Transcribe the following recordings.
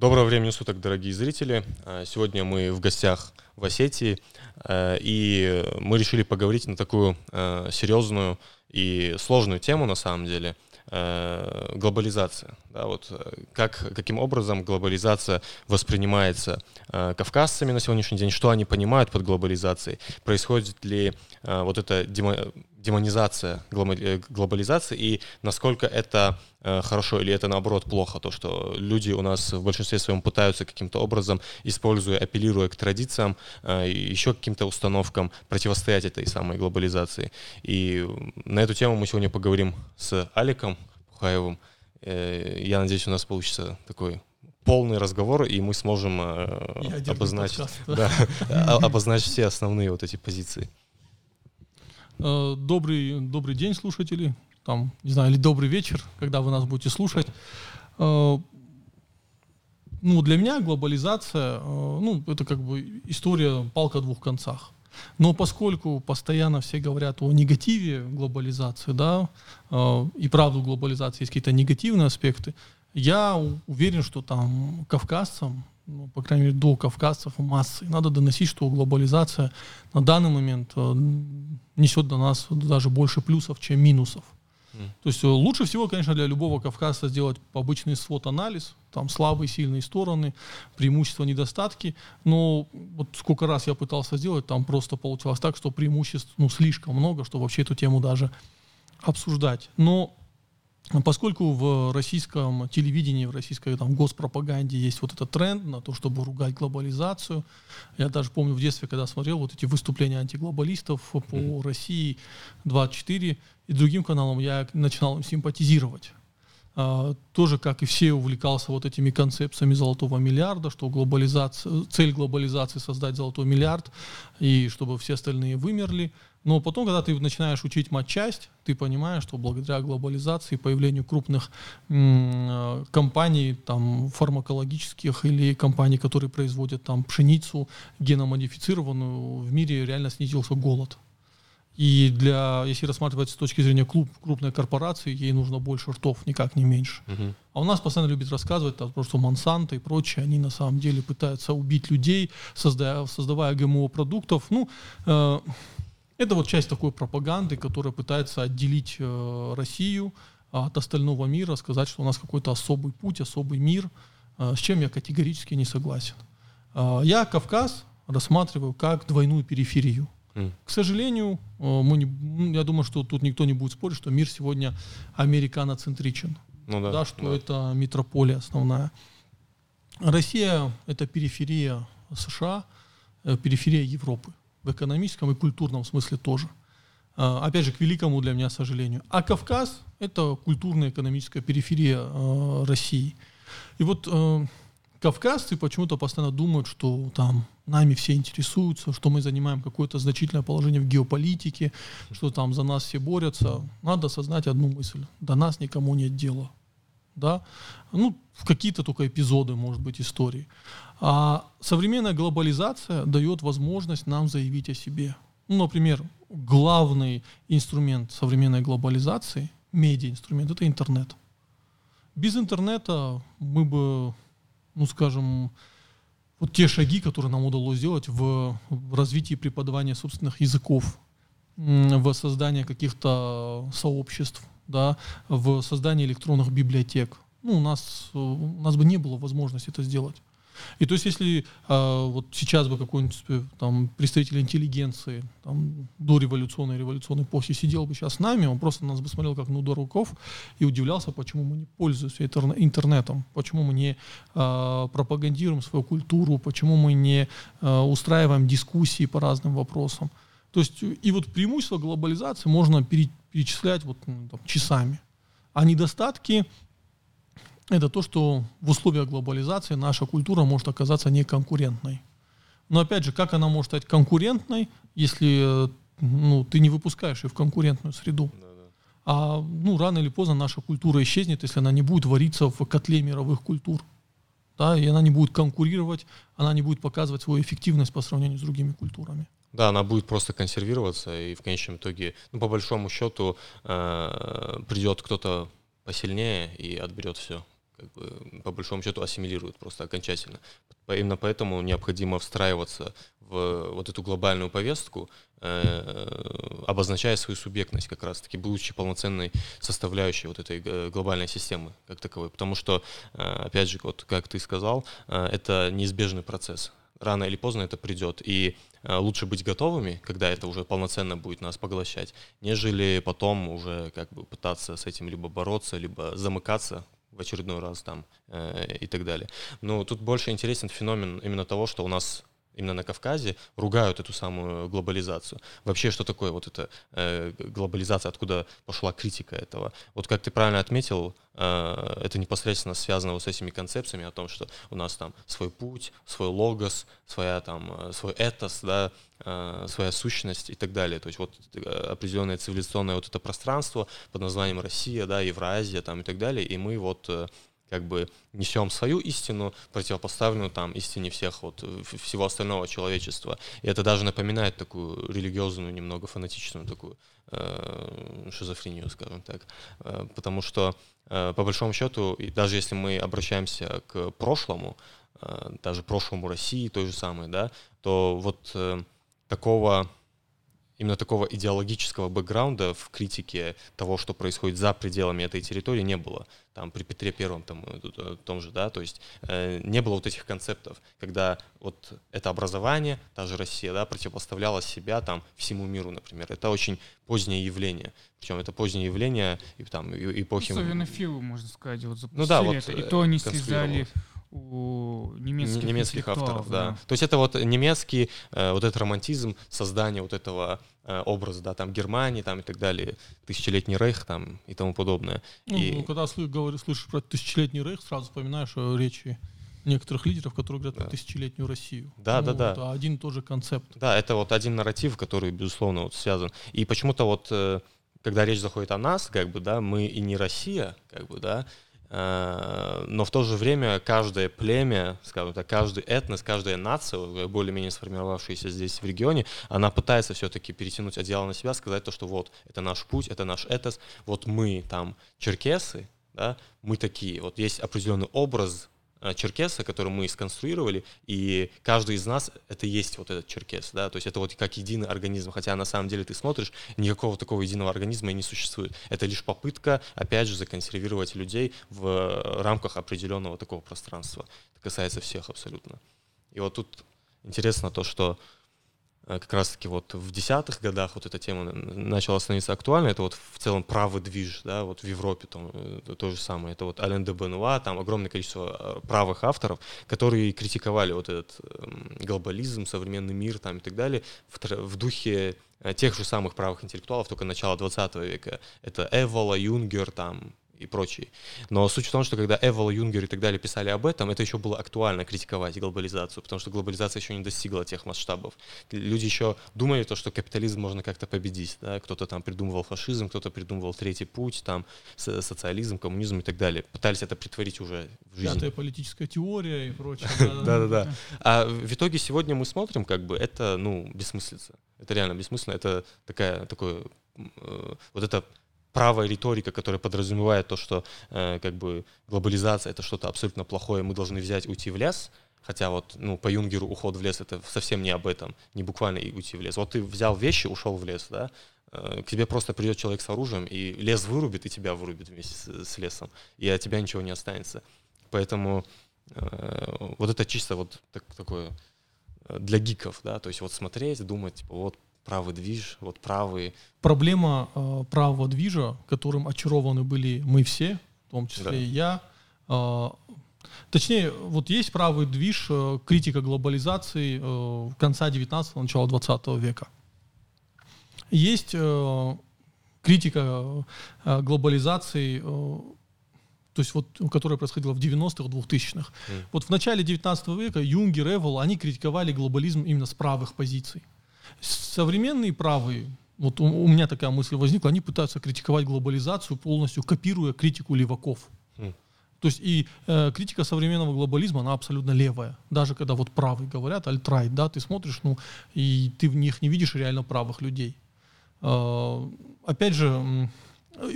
Доброго времени суток, дорогие зрители. А, сегодня мы в гостях в Осетии, а, и мы решили поговорить на такую а, серьезную и сложную тему, на самом деле, глобализация. Да, вот как, каким образом глобализация воспринимается кавказцами на сегодняшний день, что они понимают под глобализацией, происходит ли вот эта демонизация э, глобализации и насколько это э, хорошо или это наоборот плохо, то, что люди у нас в большинстве своем пытаются каким-то образом, используя, апеллируя к традициям, э, еще каким-то установкам, противостоять этой самой глобализации. И на эту тему мы сегодня поговорим с Аликом Пухаевым. Я надеюсь, у нас получится такой полный разговор, и мы сможем обозначить, да, обозначить все основные вот эти позиции. Э, добрый, добрый день, слушатели. Там, не знаю, или добрый вечер, когда вы нас будете слушать. Э, ну, для меня глобализация, э, ну, это как бы история палка о двух концах. Но поскольку постоянно все говорят о негативе глобализации, да, и правду глобализации есть какие-то негативные аспекты, я уверен, что там кавказцам ну, по крайней мере, до кавказцев массы. Надо доносить, что глобализация на данный момент э, несет до нас даже больше плюсов, чем минусов. То есть э, лучше всего, конечно, для любого кавказца сделать обычный свод-анализ, там слабые, сильные стороны, преимущества, недостатки. Но вот сколько раз я пытался сделать, там просто получалось так, что преимуществ ну, слишком много, чтобы вообще эту тему даже обсуждать. Но Поскольку в российском телевидении, в российской там, госпропаганде есть вот этот тренд на то, чтобы ругать глобализацию, я даже помню в детстве, когда смотрел вот эти выступления антиглобалистов по mm-hmm. России 24 и другим каналам, я начинал им симпатизировать. А, тоже, как и все, увлекался вот этими концепциями золотого миллиарда, что глобализация, цель глобализации создать золотой миллиард, и чтобы все остальные вымерли. Но потом, когда ты начинаешь учить матчасть, ты понимаешь, что благодаря глобализации, появлению крупных м- компаний, там, фармакологических или компаний, которые производят там пшеницу геномодифицированную, в мире реально снизился голод. И для, если рассматривать с точки зрения клуб, крупной корпорации, ей нужно больше ртов, никак не меньше. Uh-huh. А у нас постоянно любят рассказывать, там, что Монсанто и прочие, они на самом деле пытаются убить людей, создая, создавая ГМО продуктов. Ну, э, это вот часть такой пропаганды, которая пытается отделить э, Россию от остального мира, сказать, что у нас какой-то особый путь, особый мир, э, с чем я категорически не согласен. Э, я Кавказ рассматриваю как двойную периферию. Mm. К сожалению, э, мы не, я думаю, что тут никто не будет спорить, что мир сегодня американоцентричен. Ну, да, да, что да. это метрополия основная. Россия — это периферия США, периферия Европы в экономическом и культурном смысле тоже. А, опять же, к великому для меня сожалению. А Кавказ – это культурная экономическая периферия э, России. И вот э, кавказцы почему-то постоянно думают, что там нами все интересуются, что мы занимаем какое-то значительное положение в геополитике, что там за нас все борются. Надо осознать одну мысль. До нас никому нет дела. Да? Ну, в какие-то только эпизоды, может быть, истории. А современная глобализация дает возможность нам заявить о себе. Ну, например, главный инструмент современной глобализации, медиа-инструмент, это интернет. Без интернета мы бы, ну, скажем, вот те шаги, которые нам удалось сделать в, развитии преподавания собственных языков, в создании каких-то сообществ, да, в создании электронных библиотек. Ну, у нас, у нас бы не было возможности это сделать. И то есть, если э, вот сейчас бы какой-нибудь э, там представитель интеллигенции там, до революционной революционной эпохи сидел бы сейчас с нами, он просто нас бы смотрел как на удар руков и удивлялся, почему мы не пользуемся интернетом, почему мы не э, пропагандируем свою культуру, почему мы не э, устраиваем дискуссии по разным вопросам. То есть, и вот преимущество глобализации можно перечислять вот, ну, там, часами. А недостатки это то, что в условиях глобализации наша культура может оказаться неконкурентной. Но опять же, как она может стать конкурентной, если ну, ты не выпускаешь ее в конкурентную среду? А ну, рано или поздно наша культура исчезнет, если она не будет вариться в котле мировых культур. Да, и она не будет конкурировать, она не будет показывать свою эффективность по сравнению с другими культурами. Да, она будет просто консервироваться, и в конечном итоге, ну, по большому счету, э, придет кто-то посильнее и отберет все как бы, по большому счету ассимилируют просто окончательно. Именно поэтому необходимо встраиваться в вот эту глобальную повестку, э, обозначая свою субъектность как раз-таки, будучи полноценной составляющей вот этой э, глобальной системы как таковой. Потому что, э, опять же, вот как ты сказал, э, это неизбежный процесс. Рано или поздно это придет. И э, лучше быть готовыми, когда это уже полноценно будет нас поглощать, нежели потом уже как бы пытаться с этим либо бороться, либо замыкаться в очередной раз там э, и так далее. Но тут больше интересен феномен именно того, что у нас именно на Кавказе ругают эту самую глобализацию. Вообще, что такое вот эта э, глобализация, откуда пошла критика этого? Вот как ты правильно отметил, э, это непосредственно связано вот с этими концепциями о том, что у нас там свой путь, свой логос, своя там, э, свой этос, да, э, своя сущность и так далее. То есть вот э, определенное цивилизационное вот это пространство под названием Россия, да, Евразия там и так далее, и мы вот э, как бы несем свою истину, противопоставленную там истине всех вот всего остального человечества. И это даже напоминает такую религиозную, немного фанатичную такую э, шизофрению, скажем так. Э, потому что, э, по большому счету, и даже если мы обращаемся к прошлому, э, даже прошлому России, той же самой, да, то вот э, такого именно такого идеологического бэкграунда в критике того, что происходит за пределами этой территории, не было. Там при Петре Первом, там, э, э, том же, да, то есть э, не было вот этих концептов, когда вот это образование, та же Россия, да, противопоставляла себя там всему миру, например. Это очень позднее явление. Причем это позднее явление и там эпохи... Ну, Славянофилы, можно сказать, вот запустили ну, да, вот, это, и то они слезали у немецких, немецких авторов, да. да. То есть это вот немецкий, э, вот этот романтизм создания вот этого э, образа, да, там Германии, там и так далее, тысячелетний рейх там и тому подобное. Ну, и... ну когда говоришь, слышишь про тысячелетний рейх, сразу вспоминаешь речи некоторых лидеров, которые говорят да. про тысячелетнюю Россию. Да, ну, да, да. Это один и тот же концепт. Да, это вот один нарратив, который, безусловно, вот связан. И почему-то вот, э, когда речь заходит о нас, как бы, да, мы и не Россия, как бы, да, Э, но в то же время каждое племя, скажем так, каждый этнос, каждая нация, более-менее сформировавшаяся здесь в регионе, она пытается все-таки перетянуть одеяло на себя, сказать то, что вот, это наш путь, это наш этнос, вот мы там черкесы, да, мы такие, вот есть определенный образ Э, черкеса, который мы сконструировали, и каждый из нас это есть вот этот черкес, да, то есть это вот как единый организм, хотя на самом деле ты смотришь, никакого такого единого организма и не существует. Это лишь попытка, опять же, законсервировать людей в рамках определенного такого пространства. Это касается всех абсолютно. И вот тут интересно то, что Э, как раз-таки вот в десятых годах вот эта тема начала становиться актуальной, это вот в целом правый движ, да, вот в Европе там э, то же самое, это вот Ален де Бенуа, там огромное количество э, правых авторов, которые критиковали вот этот эм, глобализм, современный мир там и так далее в, в духе тех же самых правых интеллектуалов, только начала 20 века. Это Эвола, Юнгер, там, и прочие. Но суть в том, что когда Эвол, Юнгер и так далее писали об этом, это еще было актуально критиковать глобализацию, потому что глобализация еще не достигла тех масштабов. Люди еще думали то, что капитализм можно как-то победить. Да? Кто-то там придумывал фашизм, кто-то придумывал третий путь, там социализм, коммунизм и так далее. Пытались это притворить уже в жизнь. Пятая политическая теория и прочее. Да-да-да. А в итоге сегодня мы смотрим, как бы это, ну, бессмыслица. Это реально бессмысленно. Это такая, такое, э, вот это правая риторика, которая подразумевает то, что э, как бы глобализация это что-то абсолютно плохое, мы должны взять уйти в лес, хотя вот ну по Юнгеру уход в лес это совсем не об этом, не буквально и уйти в лес. Вот ты взял вещи, ушел в лес, да, э, к тебе просто придет человек с оружием и лес вырубит и тебя вырубит вместе с, с лесом, и от тебя ничего не останется. Поэтому э, вот это чисто вот так, такое э, для гиков, да, то есть вот смотреть, думать, типа вот правый движ, вот правый. Проблема э, правого движа, которым очарованы были мы все, в том числе да. и я. Э, точнее, вот есть правый движ, э, критика глобализации э, конца 19-го, начала 20 века. Есть э, критика э, глобализации, э, то есть вот, которая происходила в 90-х, 2000-х. Mm. Вот в начале 19 века Юнгер, Эвол, они критиковали глобализм именно с правых позиций. Современные правые, вот у, у меня такая мысль возникла, они пытаются критиковать глобализацию полностью, копируя критику леваков. Mm. То есть и э, критика современного глобализма, она абсолютно левая. Даже когда вот правые говорят, альтрайт, да, ты смотришь, ну, и ты в них не видишь реально правых людей. Э, опять же,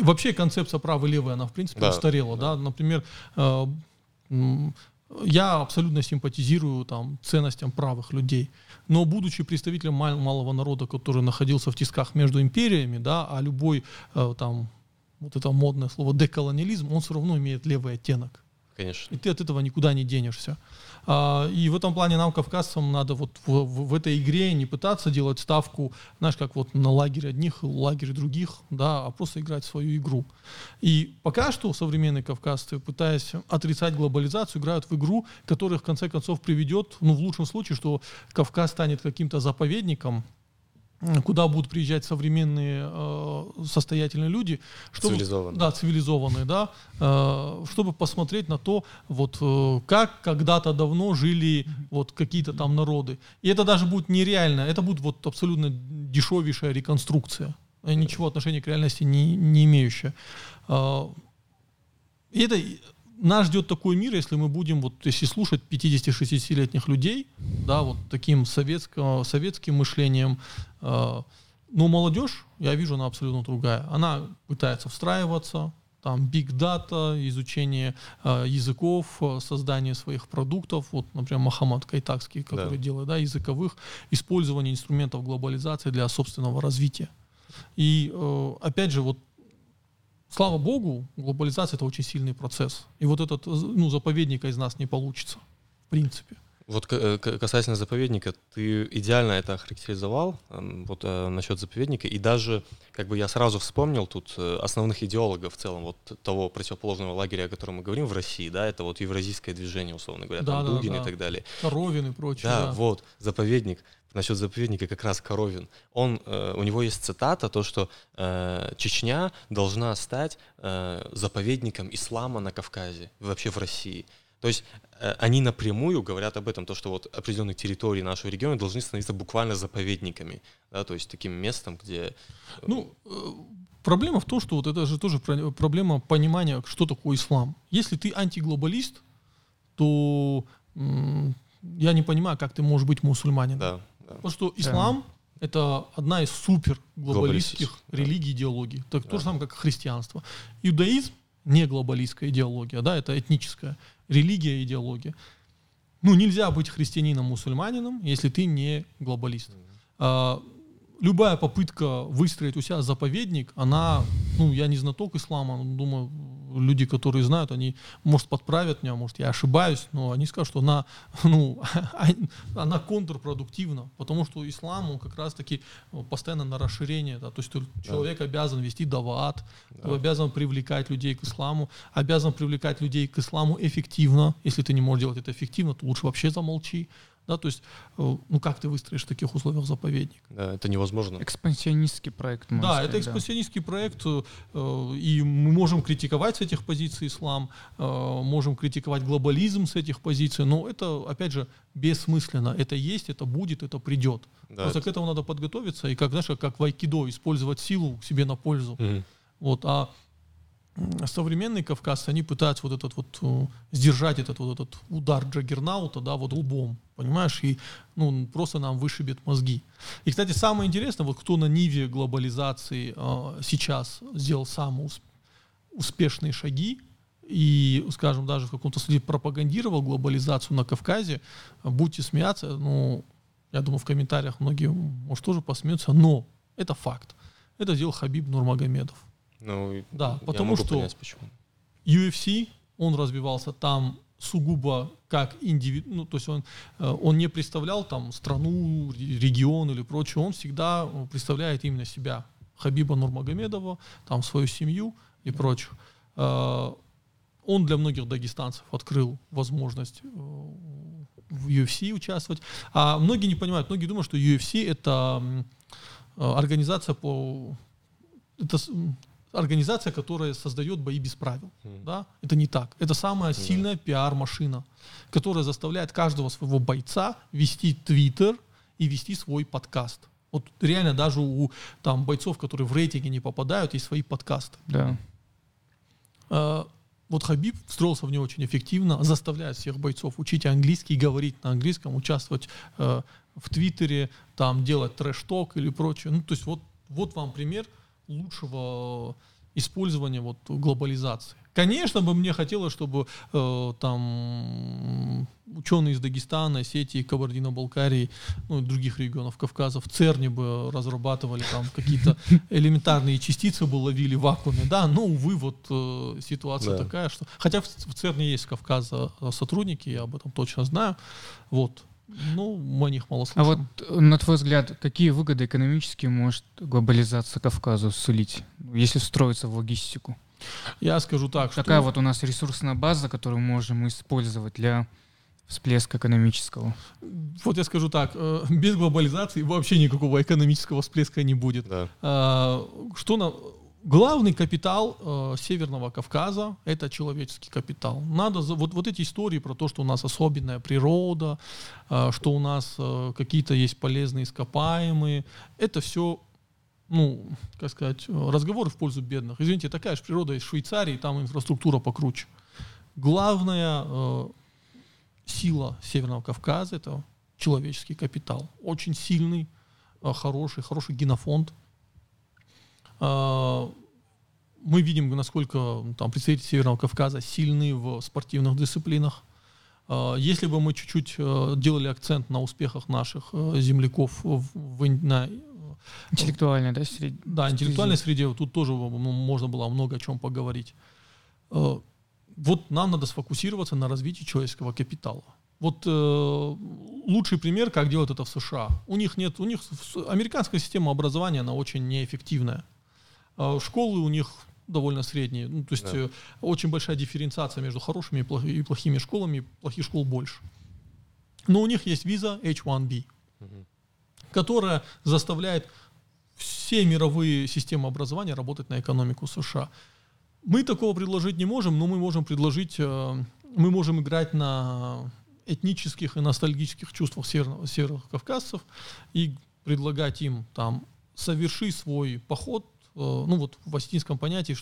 Вообще концепция правый-левый, она в принципе да. устарела, да. да. Например, э, я абсолютно симпатизирую там ценностям правых людей, но будучи представителем мал- малого народа, который находился в тисках между империями, да, а любой э, там вот это модное слово деколониализм, он все равно имеет левый оттенок. Конечно. И ты от этого никуда не денешься. А, и в этом плане нам, кавказцам, надо вот в, в, в этой игре не пытаться делать ставку, знаешь, как вот на лагере одних, лагере других, да, а просто играть свою игру. И пока что современные кавказцы, пытаясь отрицать глобализацию, играют в игру, которая в конце концов приведет, ну, в лучшем случае, что Кавказ станет каким-то заповедником, куда будут приезжать современные э, состоятельные люди, чтобы, цивилизованные. да, цивилизованные, да, э, чтобы посмотреть на то, вот э, как когда-то давно жили вот какие-то там народы. И это даже будет нереально, это будет вот абсолютно дешевейшая реконструкция, ничего отношения к реальности не, не имеющая. Э, и это нас ждет такой мир, если мы будем, вот если слушать 50-60-летних людей, да, вот таким советско, советским мышлением, э, но молодежь, я вижу, она абсолютно другая. Она пытается встраиваться, там big data, изучение э, языков, э, создание своих продуктов, вот, например, Махамад Кайтакский, который да. делает, да, языковых, использование инструментов глобализации для собственного развития. И э, опять же, вот слава богу, глобализация это очень сильный процесс. И вот этот ну, заповедника из нас не получится, в принципе. Вот э, касательно заповедника, ты идеально это охарактеризовал, вот э, насчет заповедника, и даже, как бы я сразу вспомнил тут э, основных идеологов в целом вот того противоположного лагеря, о котором мы говорим в России, да, это вот евразийское движение, условно говоря, да, там да, Дугин да. и так далее. Коровин и прочее. Да, да, вот, заповедник, насчет заповедника как раз Коровин, он, э, у него есть цитата, то, что э, Чечня должна стать э, заповедником ислама на Кавказе, вообще в России. То есть э, они напрямую говорят об этом, то, что вот определенные территории нашего региона должны становиться буквально заповедниками, да, то есть таким местом, где... Ну, проблема в том, что вот это же тоже проблема понимания, что такое ислам. Если ты антиглобалист, то я не понимаю, как ты можешь быть мусульманином. Да. Потому что ислам да. это одна из супер глобалистских религий, идеологий. Так да. то же самое, как христианство. Иудаизм не глобалистская идеология, да, это этническая религия, идеология. Ну, нельзя быть христианином, мусульманином, если ты не глобалист. Mm-hmm любая попытка выстроить у себя заповедник, она, ну, я не знаток ислама, но думаю, люди, которые знают, они, может, подправят меня, может, я ошибаюсь, но они скажут, что она, ну, она контрпродуктивна, потому что ислам, он как раз-таки постоянно на расширение, да, то есть человек да. обязан вести дават, да. обязан привлекать людей к исламу, обязан привлекать людей к исламу эффективно, если ты не можешь делать это эффективно, то лучше вообще замолчи, да, то есть, э, ну как ты выстроишь в таких условиях заповедник? Да, это невозможно. Экспансионистский проект. Да, сказать, это экспансионистский да. проект, э, и мы можем критиковать с этих позиций ислам, э, можем критиковать глобализм с этих позиций, но это, опять же, бессмысленно. Это есть, это будет, это придет. Да, Просто это... к этому надо подготовиться, и как, знаешь, как в айкидо, использовать силу себе на пользу. Угу. Вот, а современные кавказцы, они пытаются вот этот вот, э, сдержать этот вот этот удар Джаггернаута, да, вот лбом, понимаешь, и, ну, просто нам вышибет мозги. И, кстати, самое интересное, вот кто на ниве глобализации э, сейчас сделал самые усп- успешные шаги, и, скажем, даже в каком-то смысле пропагандировал глобализацию на Кавказе, будьте смеяться, ну, я думаю, в комментариях многие, может, тоже посмеются, но это факт. Это сделал Хабиб Нурмагомедов. Ну, да, потому что понять, почему. UFC, он развивался там сугубо как индивид, ну, то есть он, э, он не представлял там страну, регион или прочее, он всегда э, представляет именно себя, Хабиба Нурмагомедова, там свою семью и прочее. Э, он для многих дагестанцев открыл возможность в UFC участвовать. А многие не понимают, многие думают, что UFC это организация по это организация, которая создает бои без правил. Mm. Да? Это не так. Это самая mm. сильная пиар-машина, которая заставляет каждого своего бойца вести твиттер и вести свой подкаст. Вот реально даже у там, бойцов, которые в рейтинге не попадают, есть свои подкасты. Да. А, вот Хабиб встроился в него очень эффективно, заставляет всех бойцов учить английский, говорить на английском, участвовать э, в Твиттере, там делать трэш-ток или прочее. Ну, то есть вот, вот вам пример – лучшего использования вот глобализации. Конечно бы мне хотелось, чтобы э, там ученые из Дагестана, Осетии, Кабардино-Балкарии, ну и других регионов Кавказа в ЦЕРНе бы разрабатывали там какие-то элементарные частицы бы ловили в вакууме, да, но, увы, вот э, ситуация да. такая, что... Хотя в, в ЦЕРНе есть Кавказа э, сотрудники, я об этом точно знаю, вот, ну, мы о них мало слышим. А вот, э, на твой взгляд, какие выгоды экономические может глобализация Кавказу сулить, если встроиться в логистику? Я скажу так, что... Такая вот у нас ресурсная база, которую мы можем использовать для всплеска экономического. Вот я скажу так, э, без глобализации вообще никакого экономического всплеска не будет. Да. А, что на... Главный капитал э, Северного Кавказа – это человеческий капитал. Надо вот, вот эти истории про то, что у нас особенная природа, э, что у нас э, какие-то есть полезные ископаемые, это все ну, как сказать, разговоры в пользу бедных. Извините, такая же природа из Швейцарии, там инфраструктура покруче. Главная э, сила Северного Кавказа – это человеческий капитал. Очень сильный, э, хороший, хороший генофонд. Э, мы видим, насколько там, представители Северного Кавказа сильны в спортивных дисциплинах. Э, если бы мы чуть-чуть э, делали акцент на успехах наших э, земляков в, на Интеллектуальной, да, среде? Да, интеллектуальной среде. Тут тоже можно было много о чем поговорить. Э, вот нам надо сфокусироваться на развитии человеческого капитала. Вот э, лучший пример, как делают это в США. У них нет, у них американская система образования, она очень неэффективная. Э, школы у них довольно средние. Ну, то есть да. э, очень большая дифференциация между хорошими и, плохи, и плохими школами, плохих школ больше. Но у них есть виза H1B. Угу которая заставляет все мировые системы образования работать на экономику США. Мы такого предложить не можем, но мы можем предложить, э, мы можем играть на этнических и ностальгических чувствах северных, северных кавказцев и предлагать им там соверши свой поход, ну вот в астинском понятии,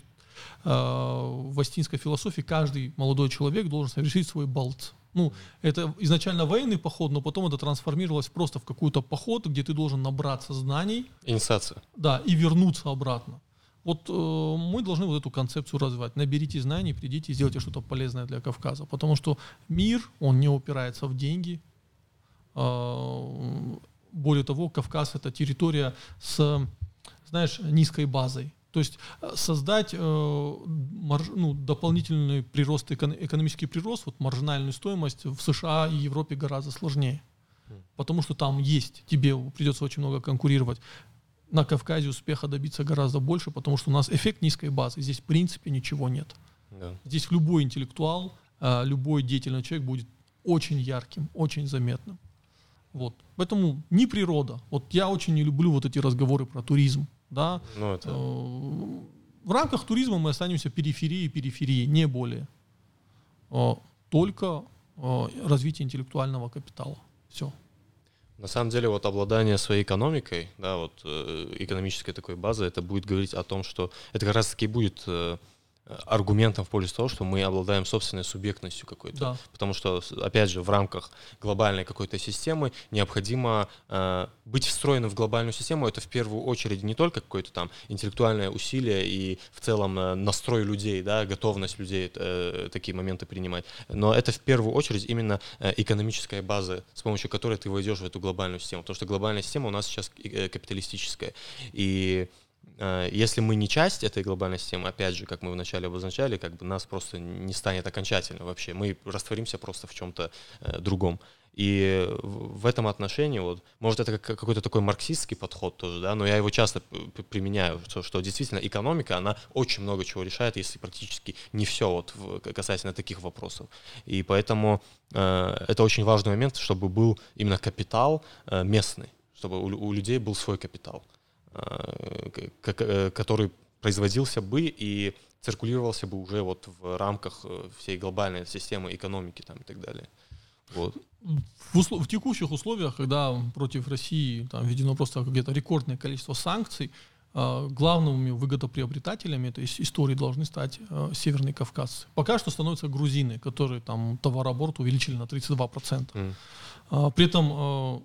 э, в астинской философии каждый молодой человек должен совершить свой балт, ну, это изначально военный поход, но потом это трансформировалось просто в какой-то поход, где ты должен набраться знаний. Инициация. Да, и вернуться обратно. Вот э, мы должны вот эту концепцию развивать. Наберите знаний, придите и сделайте что-то полезное для Кавказа. Потому что мир, он не упирается в деньги. Э, более того, Кавказ это территория с, знаешь, низкой базой. То есть э, создать э, марж, ну, дополнительный прирост, экономический прирост, вот маржинальную стоимость в США и Европе гораздо сложнее. Потому что там есть, тебе придется очень много конкурировать. На Кавказе успеха добиться гораздо больше, потому что у нас эффект низкой базы. Здесь в принципе ничего нет. Да. Здесь любой интеллектуал, э, любой деятельный человек будет очень ярким, очень заметным. Вот. Поэтому не природа. Вот я очень не люблю вот эти разговоры про туризм да. Ну, это... Э, в рамках туризма мы останемся периферией периферии, не более. Э, только э, развитие интеллектуального капитала. Все. На самом деле, вот обладание своей экономикой, да, вот экономической такой базой, это будет говорить о том, что это как раз-таки будет аргументом в пользу того, что мы обладаем собственной субъектностью какой-то. Да. Потому что, опять же, в рамках глобальной какой-то системы необходимо э, быть встроенным в глобальную систему. Это в первую очередь не только какое-то там интеллектуальное усилие и в целом э, настрой людей, да, готовность людей э, такие моменты принимать. Но это в первую очередь именно э, экономическая база, с помощью которой ты войдешь в эту глобальную систему. Потому что глобальная система у нас сейчас э, капиталистическая. И если мы не часть этой глобальной системы, опять же, как мы вначале обозначали, как бы нас просто не станет окончательно вообще. Мы растворимся просто в чем-то э, другом. И в этом отношении, вот, может, это какой-то такой марксистский подход тоже, да, но я его часто применяю, что, что действительно экономика, она очень много чего решает, если практически не все вот касательно таких вопросов. И поэтому э, это очень важный момент, чтобы был именно капитал э, местный, чтобы у, у людей был свой капитал. Э, э, который производился бы и циркулировался бы уже вот в рамках э, всей глобальной системы экономики там и так далее. Вот. В, услов, в текущих условиях, когда против России там, введено просто где-то рекордное количество санкций, главными выгодоприобретателями этой истории должны стать Северный Кавказ. Пока что становятся грузины, которые там товарооборот увеличили на 32%. Mm. При этом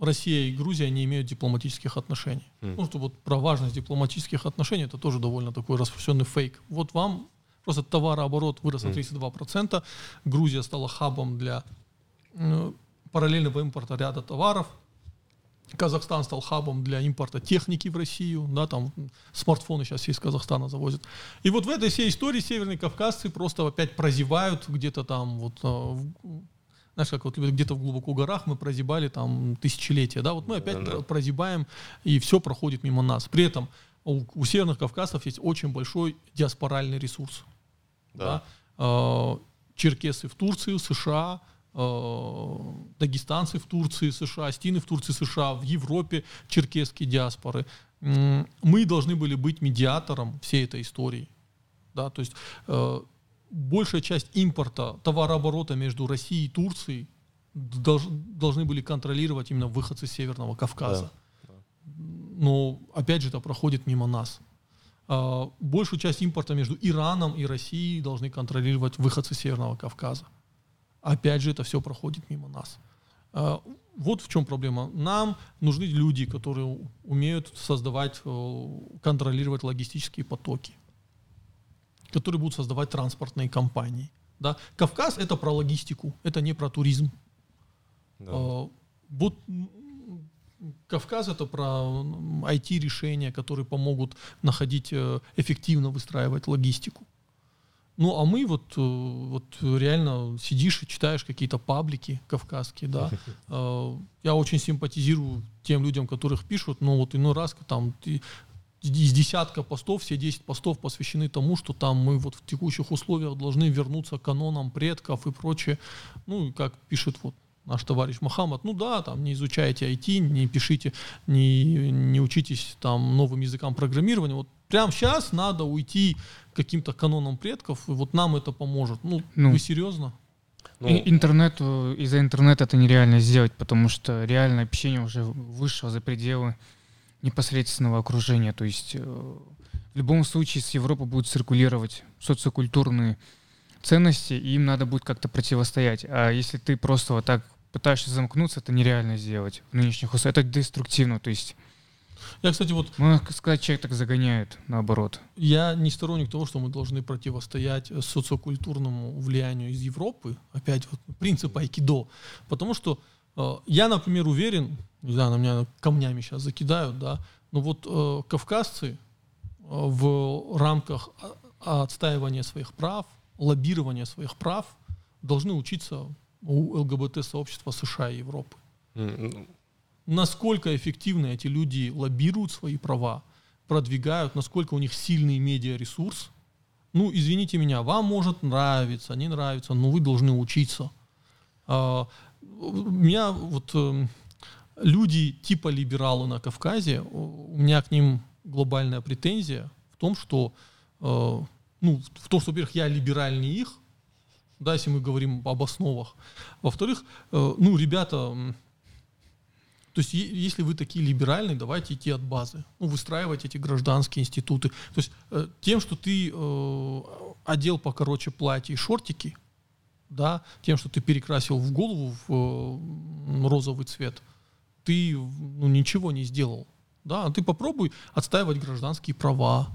Россия и Грузия не имеют дипломатических отношений. Mm. Ну, что вот про важность дипломатических отношений, это тоже довольно такой распространенный фейк. Вот вам просто товарооборот вырос на 32%, Грузия стала хабом для э, параллельного импорта ряда товаров, Казахстан стал хабом для импорта техники в Россию, да, там смартфоны сейчас из Казахстана завозят. И вот в этой всей истории северные кавказцы просто опять прозевают где-то там вот э, знаешь, как вот где-то в глубоко горах мы прозябали там тысячелетия, да, вот мы опять Да-да. прозябаем, и все проходит мимо нас. При этом у, у северных кавказцев есть очень большой диаспоральный ресурс. Да. Да? Э, черкесы в Турции, США, э, дагестанцы в Турции, США, стины в Турции, США, в Европе черкесские диаспоры. Мы должны были быть медиатором всей этой истории. Да? То есть э, большая часть импорта, товарооборота между Россией и Турцией долж- должны были контролировать именно выходцы Северного Кавказа. Но опять же это проходит мимо нас. А, Большую часть импорта между Ираном и Россией должны контролировать выходцы Северного Кавказа. Опять же это все проходит мимо нас. А, Вот в чем проблема. Нам нужны люди, которые умеют создавать, э, контролировать логистические потоки, которые будут создавать транспортные компании. Да? Кавказ это про логистику, это не про туризм. Да. А, Вот Кавказ это про IT-решения, которые помогут находить, э, эффективно выстраивать логистику. Ну, а мы вот, э, вот реально сидишь и читаешь какие-то паблики кавказские, да. Э, Я очень симпатизирую тем людям, которых пишут, но вот иной раз там ты из десятка постов, все 10 постов посвящены тому, что там мы вот в текущих условиях должны вернуться к канонам предков и прочее. Ну, и как пишет вот наш товарищ Мухаммад, ну да, там не изучайте IT, не пишите, не, не учитесь там новым языкам программирования. Вот прямо сейчас надо уйти к каким-то канонам предков, и вот нам это поможет. Ну, Ну. вы серьезно? Ну, И- интернету, из-за интернета это нереально сделать, потому что реальное общение уже вышло за пределы непосредственного окружения. То есть э, в любом случае с Европы будут циркулировать социокультурные ценности, и им надо будет как-то противостоять. А если ты просто вот так пытаешься замкнуться, это нереально сделать в нынешних условиях. Это деструктивно. То есть, Я, кстати, вот можно сказать, человек так загоняет наоборот. Я не сторонник того, что мы должны противостоять социокультурному влиянию из Европы, опять вот принцип айкидо, потому что э, я, например, уверен, не знаю, на меня камнями сейчас закидают, да, но вот э, кавказцы э, в рамках отстаивания своих прав, лоббирования своих прав должны учиться у ЛГБТ-сообщества США и Европы м, насколько эффективно эти люди лоббируют свои права, продвигают, насколько у них сильный медиаресурс. Ну, извините меня, вам может нравиться, не нравится, но вы должны учиться. А, меня вот эм, люди типа либералы на Кавказе, у меня к ним глобальная претензия в том, что э, ну, в том, что, во-первых, я либеральнее их, да, если мы говорим об основах. Во-вторых, э, ну, ребята, то есть, если вы такие либеральные, давайте идти от базы. Ну, выстраивать эти гражданские институты. То есть, э, тем, что ты э, одел покороче платье и шортики, да, тем, что ты перекрасил в голову в э, розовый цвет, ты ну, ничего не сделал. Да, ты попробуй отстаивать гражданские права,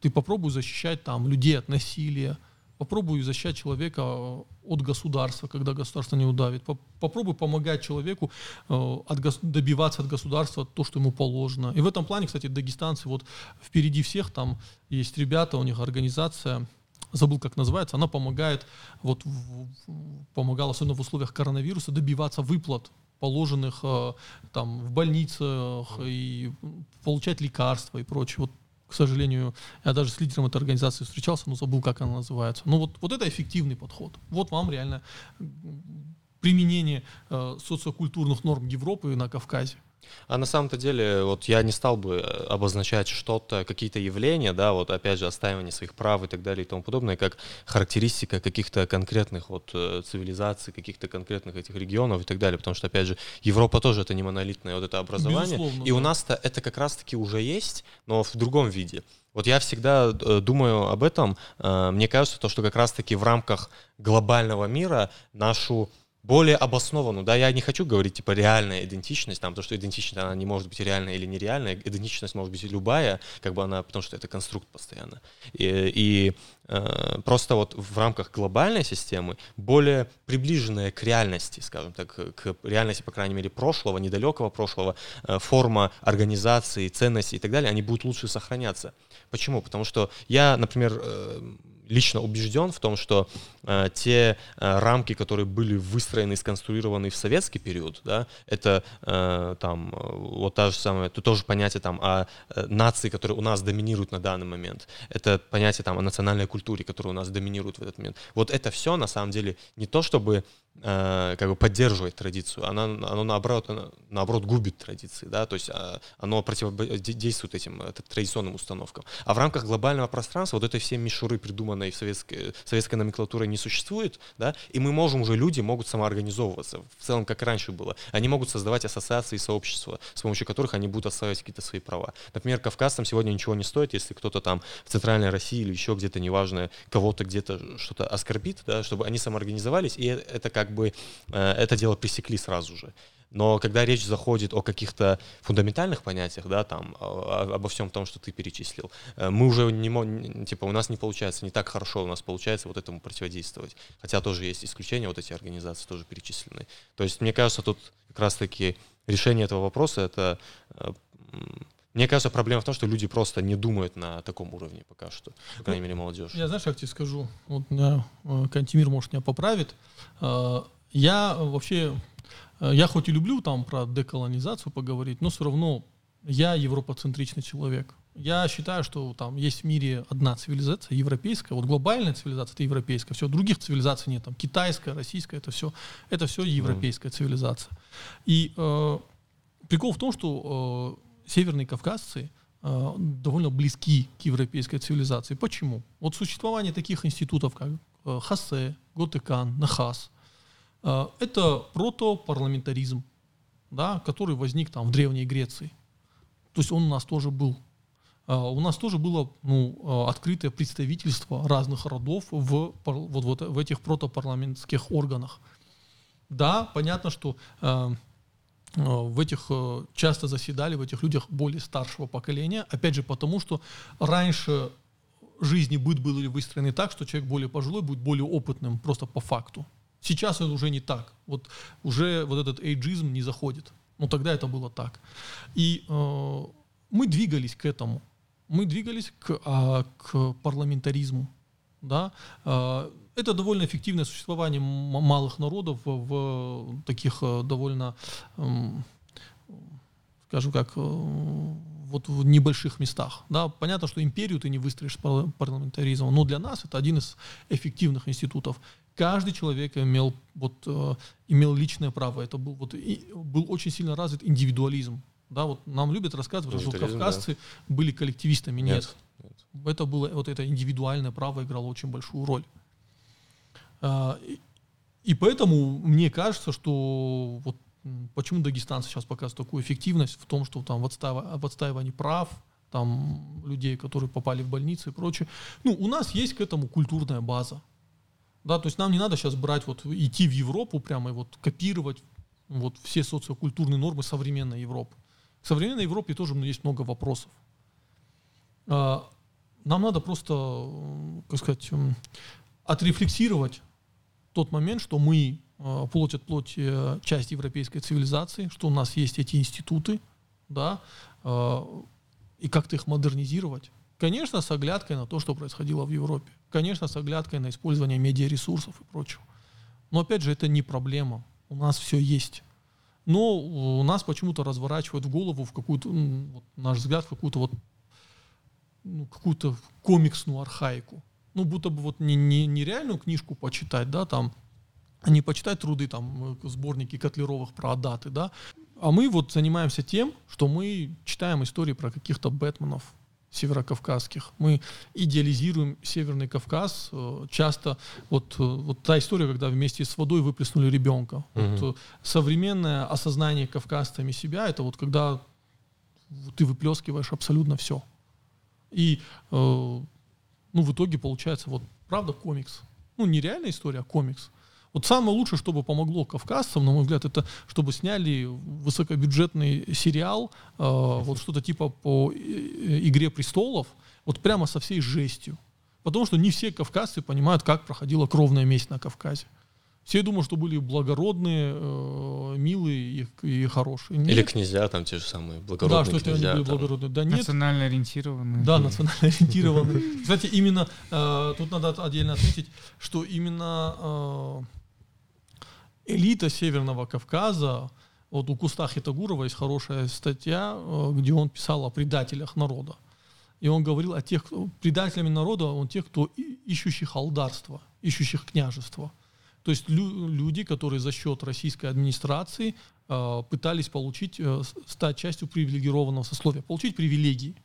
ты попробуй защищать там людей от насилия, попробуй защищать человека э, от государства, когда государство не удавит. Поп- Попробуй помогать человеку э, от добиваться от государства то, что ему положено. И в этом плане, кстати, дагестанцы вот впереди всех, там есть ребята, у них организация, забыл как называется, она помогает, вот помогала особенно в условиях коронавируса добиваться выплат положенных э, там в больницах и получать лекарства и прочее. Вот к сожалению, я даже с лидером этой организации встречался, но забыл, как она называется. Ну вот, вот это эффективный подход. Вот вам реально применение э, социокультурных норм Европы на Кавказе. А на самом-то деле, вот я не стал бы э, обозначать что-то, какие-то явления, да, вот опять же, отстаивание своих прав и так далее и тому подобное, как характеристика каких-то конкретных вот э, цивилизаций, каких-то конкретных этих регионов и так далее, потому что, опять же, Европа тоже это не монолитное вот это образование, Безусловно, и у да. нас-то это как раз-таки уже есть, но в другом виде. Вот я всегда э, думаю об этом, мне кажется, то, что как раз-таки в рамках глобального мира нашу более обоснованную, да, я не хочу говорить, типа, реальная идентичность, там, то, что идентичность, она не может быть реальная или нереальная, идентичность может быть любая, как бы она, потому что это конструкт постоянно. И, и э, просто вот в рамках глобальной системы более приближенная к реальности, скажем так, к реальности, по крайней мере, прошлого, недалекого прошлого, э, форма организации, ценностей и так далее, они будут лучше сохраняться. Почему? Потому что я, например, э, лично убежден в том, что э, те э, рамки, которые были выстроены и сконструированы в советский период, да, это э, там э, вот та же самая, это тоже понятие там о э, нации, которые у нас доминируют на данный момент, это понятие там о национальной культуре, которая у нас доминирует в этот момент. Вот это все на самом деле не то, чтобы э, как бы поддерживать традицию, она, оно наоборот, оно, наоборот губит традиции, да, то есть э, оно противодействует этим традиционным установкам. А в рамках глобального пространства вот этой все мишуры придуманной в советской, советской номенклатуре не существует, да, и мы можем уже, люди могут самоорганизовываться, в целом, как раньше было. Они могут создавать ассоциации и сообщества, с помощью которых они будут отстаивать какие-то свои права. Например, кавказцам сегодня ничего не стоит, если кто-то там в центральной России или еще где-то, неважно, кого-то где-то что-то оскорбит, да, чтобы они самоорганизовались, и это как бы, э, это дело пресекли сразу же. Но когда речь заходит о каких-то фундаментальных понятиях, да, там, обо всем том, что ты перечислил, э, мы уже не типа, у нас не получается, не так хорошо у нас получается вот этому противодействовать. Хотя тоже есть исключения, вот эти организации тоже перечислены. То есть, мне кажется, тут как раз-таки решение этого вопроса, это э, мне кажется, проблема в том, что люди просто не думают на таком уровне пока что, по крайней ну, мере, молодежь. Я знаешь, как тебе скажу, вот меня э, Кантимир, может, меня поправит. Я вообще Э, я хоть и люблю там про деколонизацию поговорить, но все равно я европоцентричный человек. Я считаю, что там есть в мире одна цивилизация, европейская, вот глобальная цивилизация это европейская, все, других цивилизаций нет, там китайская, российская, это все, это все европейская цивилизация. И э, прикол в том, что э, северные кавказцы э, довольно близки к европейской цивилизации. Почему? Вот существование таких институтов, как э, Хасе, Готекан, Нахас – Э, это протопарламентаризм, да, который возник там в Древней Греции. То есть он у нас тоже был. Э, у нас тоже было ну, э, открытое представительство разных родов в, вот, вот, в этих протопарламентских органах. Да, понятно, что в этих часто заседали в этих людях более старшего поколения, опять же потому, что раньше жизни быт были выстроены так, что человек более пожилой будет более опытным просто по факту. Сейчас это уже не так. Вот уже вот этот эйджизм не заходит. Но тогда это было так. И э, мы двигались к этому. Мы двигались к, а, к парламентаризму. Да? Это довольно эффективное существование малых народов в, таких э, довольно, скажем как, э, вот в небольших местах. Да? Понятно, что империю ты не выстроишь парламентаризмом, но для нас это один из эффективных институтов каждый человек имел, вот, э, имел личное право. Это был, вот, и, был очень сильно развит индивидуализм. Да, вот нам любят рассказывать, что кавказцы да. были коллективистами. Нет. Нет. Это было, вот это индивидуальное право играло очень большую роль. А, и, поэтому мне кажется, что вот почему дагестанцы сейчас показывают такую эффективность в том, что там в, отстаив... в отстаивании прав, там людей, которые попали в больницы и прочее. Ну, у нас есть к этому культурная база. Да, то есть нам не надо сейчас брать, вот идти в Европу прямо и вот копировать вот все социокультурные нормы современной Европы. К современной Европе тоже есть много вопросов. А, нам надо просто, как сказать, отрефлексировать тот момент, что мы а, плоть от плоти э, часть европейской цивилизации, что у нас есть эти институты, да, а, и как-то их модернизировать. Конечно, с оглядкой на то, что происходило в Европе. Конечно, с оглядкой на использование медиаресурсов и прочего. Но опять же, это не проблема. У нас все есть. Но у нас почему-то разворачивают в голову в какую-то, ну, вот, наш взгляд, в какую-то вот ну, какую-то комиксную архаику. Ну, будто бы вот не, не, не реальную книжку почитать, да, там, а не почитать труды, там, сборники Котлеровых про даты, да, а мы вот занимаемся тем, что мы читаем истории про каких-то Бэтменов, северокавказских. Мы идеализируем Северный Кавказ. Э, часто вот, э, вот та история, когда вместе с водой выплеснули ребенка. Угу. Вот, э, современное осознание кавказцами себя, это вот когда ты выплескиваешь абсолютно все. И ну, в итоге получается вот правда комикс. Ну, не реальная история, а комикс. Вот самое лучшее, чтобы помогло кавказцам, на мой взгляд, это чтобы сняли высокобюджетный сериал, э, вот что-то типа по э, «Игре престолов», вот прямо со всей жестью. Потому что не все кавказцы понимают, как проходила кровная месть на Кавказе. Все думают, что были благородные, э, милые и, и хорошие. Нет. Или князья там те же самые благородные Да, что князья, они были там. благородные. Да, нет. Национально ориентированные. Да, национально ориентированные. Кстати, именно э, тут надо отдельно отметить, что именно э, элита Северного Кавказа, вот у Куста Хитагурова есть хорошая статья, э, где он писал о предателях народа. И он говорил о тех, предателями народа, он тех, кто ищущих халдарство, ищущих княжество. То есть лю- люди, которые за счет российской администрации э, пытались получить, э, стать частью привилегированного сословия, получить привилегии.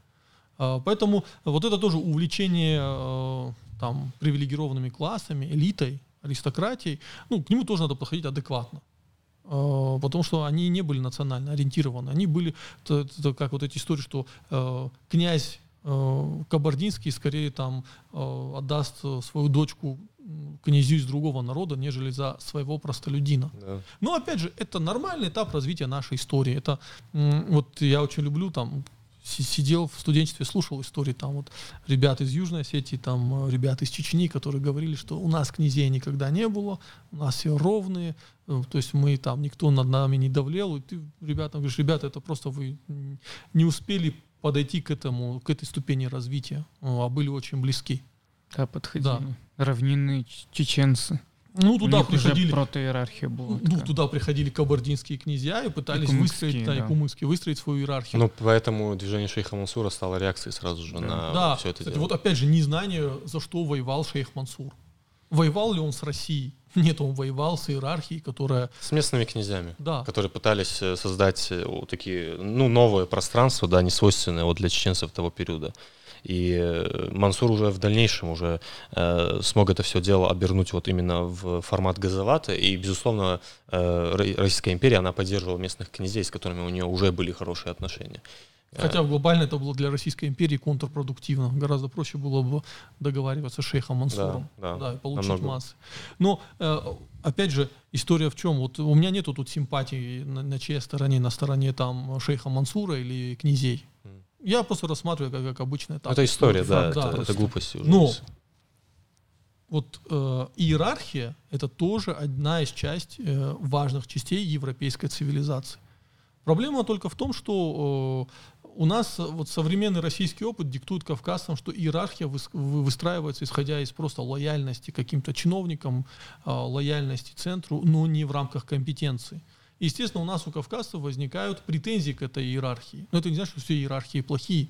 Э, поэтому вот это тоже увлечение э, там, привилегированными классами, элитой, аристократией, ну, к нему тоже надо подходить адекватно э, потому что они не были национально ориентированы. Они были, это, это как вот эти истории, что э, князь э, Кабардинский скорее там э, отдаст свою дочку князю из другого народа, нежели за своего простолюдина. Да. Но опять же, это нормальный этап развития нашей истории. Это вот я очень люблю там сидел в студенчестве, слушал истории там вот ребят из Южной Осетии, там э, ребят из Чечни, которые говорили, что у нас князей никогда не было, у нас все ровные, э, то есть мы там, никто над нами не давлел, и ты ребятам говоришь, ребята, это просто вы не успели подойти к этому, к этой ступени развития, а были очень близки. Да, подходили. Да. Равнинные чеченцы. Ну, туда У них приходили... Уже протоиерархия была. Ну, такая. туда приходили кабардинские князья и пытались и выстроить, да, да. и выстроить свою иерархию. Ну, поэтому движение шейха Мансура стало реакцией сразу же да. на да. все это Кстати, дело. вот опять же, незнание, за что воевал шейх Мансур. Воевал ли он с Россией? Нет, он воевал с иерархией, которая... С местными князьями, да. которые пытались э, создать э, вот такие, ну, новое пространство, да, не свойственное вот для чеченцев того периода. И э, Мансур уже в дальнейшем уже э, смог это все дело обернуть вот именно в формат газовата. И, безусловно, э, Российская империя, она поддерживала местных князей, с которыми у нее уже были хорошие отношения. Хотя глобально это было для Российской империи контрпродуктивно. Гораздо проще было бы договариваться с шейхом Мансуром да, да, да, и получить намного. массы. Но, э, опять же, история в чем? Вот у меня нету тут симпатии на, на чьей стороне, на стороне там шейха Мансура или князей. Я просто рассматриваю как, как обычное. Так, это история, да, да, это, это глупость уже. Но вот э, иерархия это тоже одна из частей э, важных частей европейской цивилизации. Проблема только в том, что э, у нас вот современный российский опыт диктует кавказцам, что иерархия выстраивается исходя из просто лояльности каким-то чиновникам, э, лояльности центру, но не в рамках компетенции. Естественно, у нас у кавказцев возникают претензии к этой иерархии. Но это не значит, что все иерархии плохие.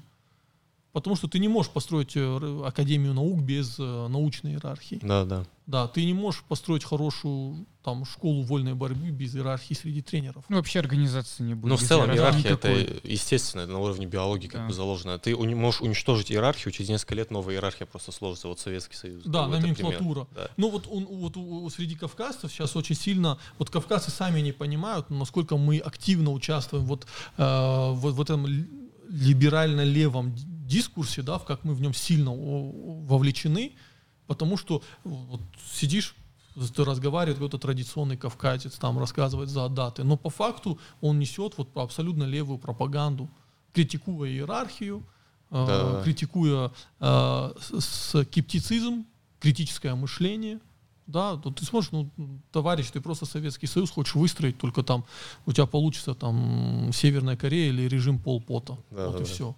Потому что ты не можешь построить э, Академию наук без э, научной иерархии. Да, да. Да, ты не можешь построить хорошую там, школу вольной борьбы без иерархии среди тренеров. Ну, вообще организации не будет. Ну, в целом иерархия это естественно, это на уровне биологии как да. бы заложено. Ты уни- можешь уничтожить иерархию, через несколько лет новая иерархия просто сложится. Вот Советский Союз. Да, номенклатура. Да. Ну, вот, он, вот у, среди кавказцев сейчас очень сильно, вот кавказцы сами не понимают, насколько мы активно участвуем вот, э, вот в этом либерально-левом дискурсе, да, в как мы в нем сильно вовлечены, потому что вот сидишь ты разговаривает какой-то традиционный кавказец, там рассказывает за даты, но по факту он несет вот абсолютно левую пропаганду, критикуя иерархию, э, да. э, критикуя э, скептицизм, критическое мышление. Да, то ты сможешь, ну, товарищ, ты просто Советский Союз хочешь выстроить, только там у тебя получится там Северная Корея или режим Полпота. Да, вот да, и да. все.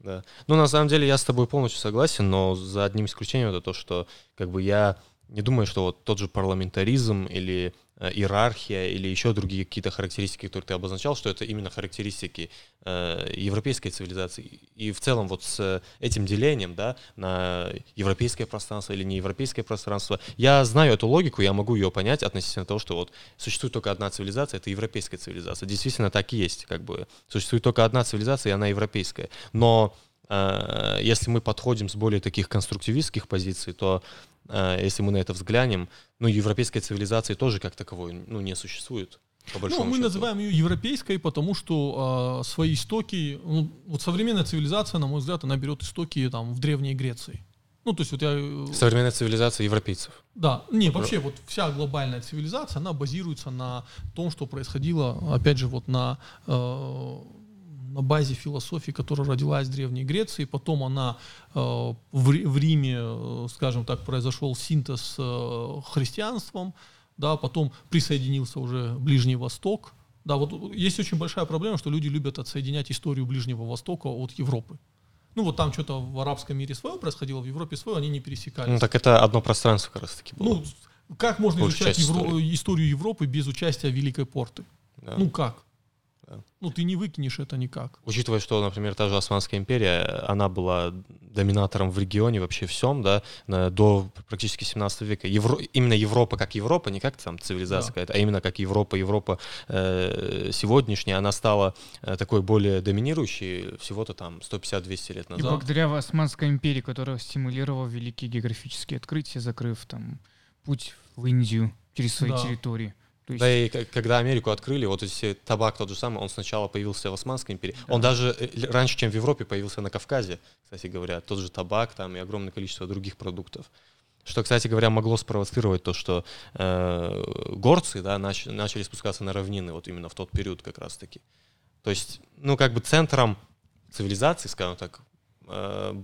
Да. Ну, на самом деле, я с тобой полностью согласен, но за одним исключением это то, что как бы я не думаю, что вот тот же парламентаризм или иерархия или еще другие какие-то характеристики, которые ты обозначал, что это именно характеристики э, европейской цивилизации. И в целом вот с этим делением да, на европейское пространство или не европейское пространство, я знаю эту логику, я могу ее понять относительно того, что вот существует только одна цивилизация, это европейская цивилизация. Действительно так и есть, как бы существует только одна цивилизация, и она европейская. Но э, если мы подходим с более таких конструктивистских позиций, то если мы на это взглянем, ну, европейской цивилизации тоже как таковой ну, не существует. По ну, мы счету. называем ее европейской, потому что э, свои истоки, ну, вот современная цивилизация, на мой взгляд, она берет истоки там в древней Греции. Ну, то есть вот я... э, Современная цивилизация европейцев. Да, не, вообще вот вся глобальная цивилизация, она базируется на том, что происходило, опять же, вот на, э, на базе философии, которая родилась в Древней Греции, потом она э, в, Ри- в Риме, э, скажем так, произошел синтез с э, христианством, да, потом присоединился уже Ближний Восток, да, вот есть очень большая проблема, что люди любят отсоединять историю Ближнего Востока от Европы. Ну вот там что-то в арабском мире свое происходило, в Европе свое, они не пересекались. Ну так это одно пространство как раз таки было. Ну, как можно Большая изучать Евро- историю Европы без участия Великой Порты? Да. Ну как? Да. Ну ты не выкинешь это никак. Учитывая, что, например, та же Османская империя, она была доминатором в регионе вообще всем, да, до практически 17 века. Евро- именно Европа как Европа, не как там цивилизация Да. какая-то, а именно как Европа, Европа э, сегодняшняя, она стала э, такой более доминирующей всего-то там 150-200 лет И назад. благодаря Османской империи, которая стимулировала великие географические открытия, закрыв там путь в Индию через свои Да. территории. То есть, Да и когда Америку открыли, вот если табак тот же самый, он сначала появился в Османской империи. Он даже э, раньше, чем в Европе, появился на Кавказе, кстати говоря. Тот же табак там и огромное количество других продуктов. Что, кстати говоря, могло спровоцировать то, что э, горцы да, нач- начали спускаться на равнины вот именно в тот период как раз-таки. То есть, ну, как бы центром цивилизации, скажем так,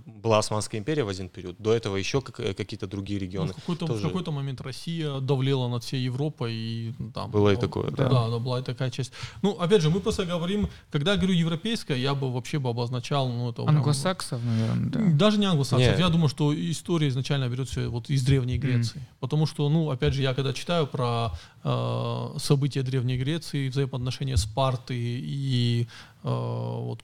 была Османская империя в один период. До этого еще э, какие-то другие Ну, регионы. в какой-то, в тоже- какой-то момент Россия давлела над всей Европой и ну, там Было и ну, такое, Да, да. да, была и такая часть. Ну, опять же, мы просто говорим, когда я говорю европейская, я бы вообще бы обозначал, ну, это прям- англосаксов, наверное, да. Даже не англосаксов. Не. Я думаю, что история изначально берется вот из Древней Греции. Потому что, ну, опять же, я когда читаю про э, события Древней Греции, взаимоотношения Спарты и э, вот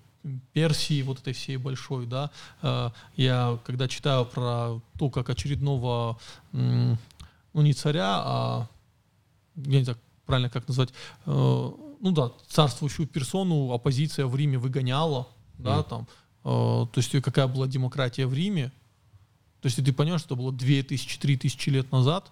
Персии, вот этой всей большой, да, э, я когда читаю про то, как очередного, ну, не царя, а, я не знаю, правильно как назвать, э, ну да, царствующую персону оппозиция в Риме выгоняла, да, Мгм. там, Э, то есть какая была демократия в Риме, то есть ты понимаешь, что это было 2000-3000 лет назад,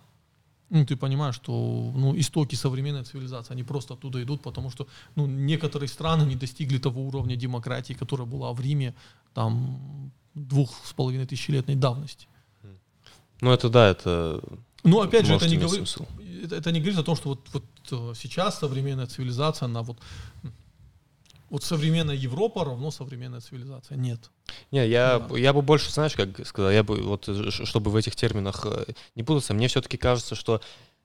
ну, ты понимаешь, что ну, истоки современной цивилизации, они просто оттуда идут, потому что ну, некоторые страны не достигли того уровня демократии, которая была в Риме там двух с половиной тысячелетней давности. Ну, это да, это Но опять же, это не, говорит, это, это не говорит о том, что вот, вот э, сейчас современная цивилизация, она вот, вот современная Европа равно современная цивилизация. Нет. Не, я, Да. я бы больше, знаешь, как сказал, я бы вот, э, чтобы в этих терминах э, не путаться, мне все-таки кажется, что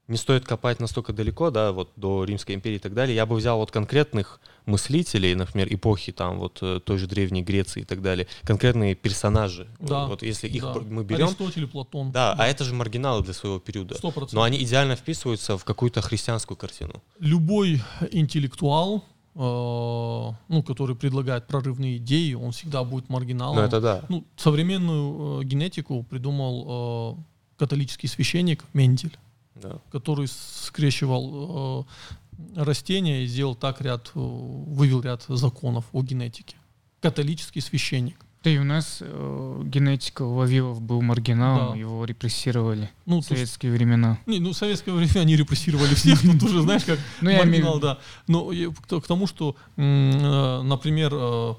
не стоит копать настолько далеко, да, вот до Римской империи и так далее. Я бы взял вот конкретных мыслителей, например, эпохи там вот э, той же Древней Греции и так далее, конкретные персонажи. Да, Вот если их Да. мы берем, Аристотель, Платон. да, а это же маргиналы для своего периода. Сто процентов. Но они идеально вписываются в какую-то христианскую картину. любой интеллектуал, ну, который предлагает прорывные идеи, он всегда будет маргиналом. Ну это да. Ну, современную э, генетику придумал э, католический священник Мендель, да. который скрещивал э, растения и сделал так ряд, э, вывел ряд законов о генетике. Католический священник. Да и у нас э, генетика Вавилов был маргиналом, Да. его репрессировали Ну, в есть- советские времена. Не, ну, в советское время они репрессировали всех, тут уже, знаешь, как Ну, маргинал, да. Но я к тому, что, э, например, э,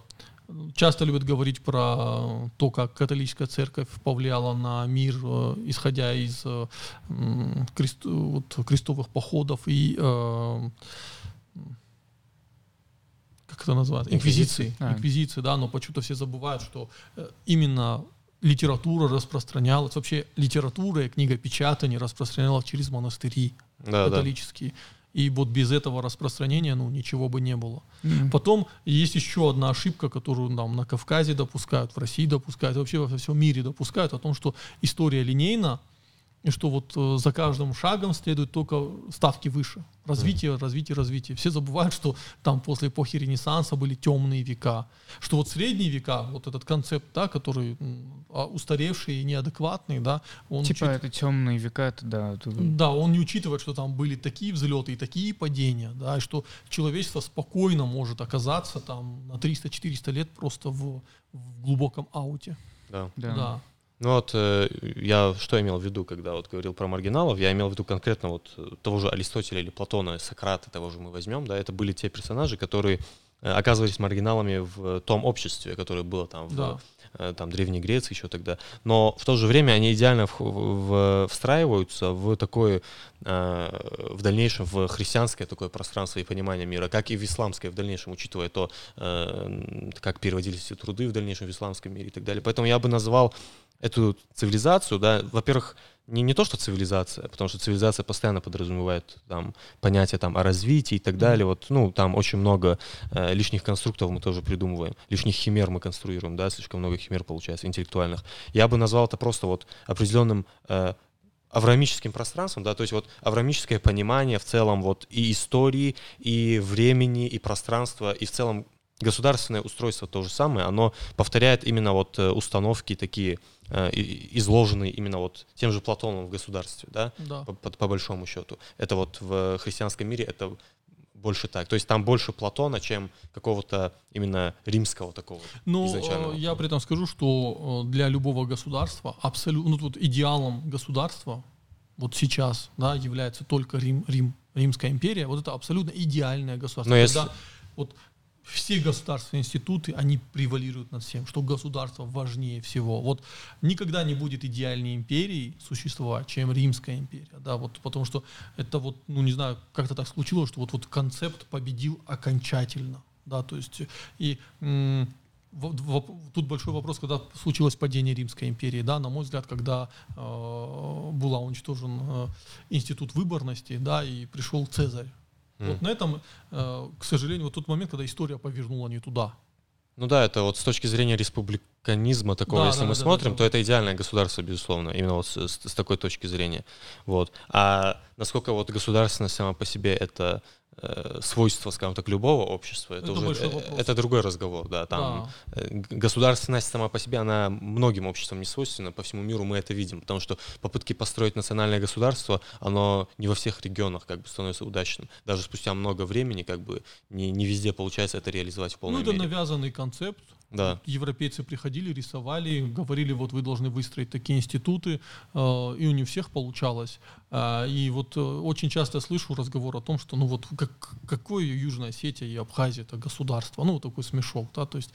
часто любят говорить про то, как католическая церковь повлияла на мир, э, исходя из э, м, крест- вот, крестовых походов и э, как это называется? Инквизиции. А. Инквизиции, да, но почему-то все забывают, что э, именно литература распространялась, вообще литература и книгопечатание распространялось через монастыри Да, да. католические. И вот без этого распространения, ну, ничего бы не было. М. Потом есть еще одна ошибка, которую нам на Кавказе допускают, в России допускают, вообще во всем мире допускают, о том, что история линейна, и что вот э, за каждым шагом следует только ставки выше. Развитие, развитие, развитие. Все забывают, что там после эпохи Ренессанса были темные века. Что вот средние века, вот этот концепт, да, который а, устаревший и неадекватный, да, он Типа учит- это темные века, это да. тут- да, он не учитывает, что там были такие взлеты и такие падения, да, и что человечество спокойно может оказаться там на 300-400 лет просто в, в глубоком ауте. да. Да. Да. Ну вот э, я что имел в виду, когда вот говорил про маргиналов, я имел в виду конкретно вот э, того же Аристотеля или Платона, Сократа, того же мы возьмем, да, это были те персонажи, которые оказывались маргиналами в том обществе, которое было там в Да. э, там, Древней Греции еще тогда. Но в то же время они идеально в- в- встраиваются в такое, э, в дальнейшем, в христианское такое пространство и понимание мира, как и в исламское в дальнейшем, учитывая то, э, как переводились эти труды в дальнейшем в исламском мире и так далее. Поэтому я бы назвал эту цивилизацию, да, во-первых, не, не то, что цивилизация, потому что цивилизация постоянно подразумевает там понятие там о развитии и так далее. Вот, ну, там очень много э, лишних конструктов мы тоже придумываем, лишних химер мы конструируем, да, слишком много химер получается интеллектуальных. Я бы назвал это просто вот определенным э, авраамическим пространством, да, то есть вот авраамическое понимание в целом вот и истории, и времени, и пространства, и в целом государственное устройство то же самое, оно повторяет именно вот э, установки такие, э, изложенные именно вот тем же Платоном в государстве, да, Да. по, по- по большому счету. Это вот в христианском мире это больше так. То есть там больше Платона, чем какого-то именно римского такого Ну, э, я при этом скажу, что для любого государства абсолютно, ну, вот идеалом государства вот сейчас, да, является только Рим, Рим, Римская империя. Вот это абсолютно идеальное государство. Но если- Когда вот все государственные институты, они превалируют над всем, что государство важнее всего. Вот никогда не будет идеальней империи существовать, чем Римская империя, да, вот потому что это вот, ну не знаю, как-то так случилось, что вот вот концепт победил окончательно, да, то есть и м, тут большой вопрос, когда случилось падение Римской империи, да, на мой взгляд, когда э, была уничтожен э, институт выборности, да, и пришел Цезарь. М. Вот на этом, э, к сожалению, вот тот момент, когда история повернула не туда. Ну да, это вот с точки зрения республиканизма такого, Да, если да, мы да, да, смотрим, да. то это идеальное государство, безусловно, именно вот с, с- такой точки зрения. Вот. А насколько вот государственность сама по себе это свойство, скажем так, любого общества, это, Это уже э, это другой разговор, да. Там э, г- государственность сама по себе, она многим обществам не свойственна, по всему миру мы это видим, потому что попытки построить национальное государство, оно не во всех регионах как бы становится удачным. Даже спустя много времени как бы не, не везде получается это реализовать в полной ну, это мере. навязанный концепт. Да. Европейцы приходили, рисовали, говорили, вот вы должны выстроить такие институты, э, и у не всех получалось. А, и вот э, очень часто слышу разговор о том, что ну вот как, какое Южная Осетия и Абхазия это государство, ну вот такой смешок, да, то есть,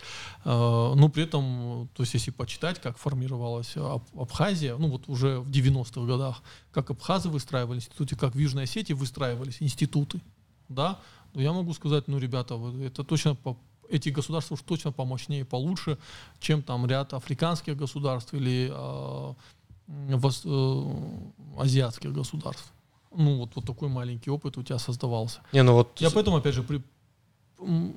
э, но при этом, э, то есть если почитать, как формировалась Аб- Абхазия, ну вот уже в 90-х годах, как абхазы выстраивали институты, как в Южной Осетии выстраивались институты, да, я могу сказать, ну, ребята, это точно по- эти государства уж точно помощнее, получше, чем там ряд африканских государств или э, м, вос- э, азиатских государств. Ну, вот, вот такой маленький опыт у тебя создавался. Не, ну вот Я поэтому, опять же, при-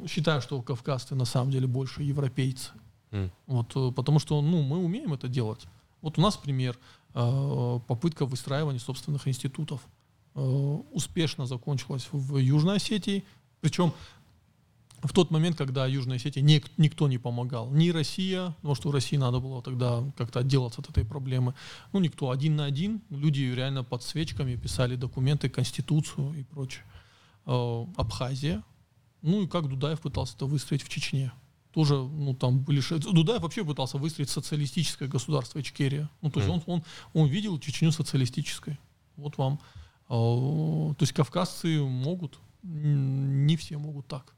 считаю, что кавказцы на самом деле больше европейцы. М. Вот, э, потому что ну, мы умеем это делать. Вот у нас пример э, попытка выстраивания собственных институтов. Э, успешно закончилась в Южной Осетии. Причем в тот момент, когда Южной Осетии ник- никто не помогал. Ни Россия, потому что России надо было тогда как-то отделаться от этой проблемы. Ну, никто один на один. Люди реально под свечками писали документы, конституцию и прочее. Э, Абхазия. Ну и как Дудаев пытался это выстроить в Чечне. Тоже, ну там были... Дудаев вообще пытался выстроить социалистическое государство Ичкерия. Ну то есть Мгм. он, он, он видел Чечню социалистической. Вот вам. Э, То есть кавказцы могут, не все могут так.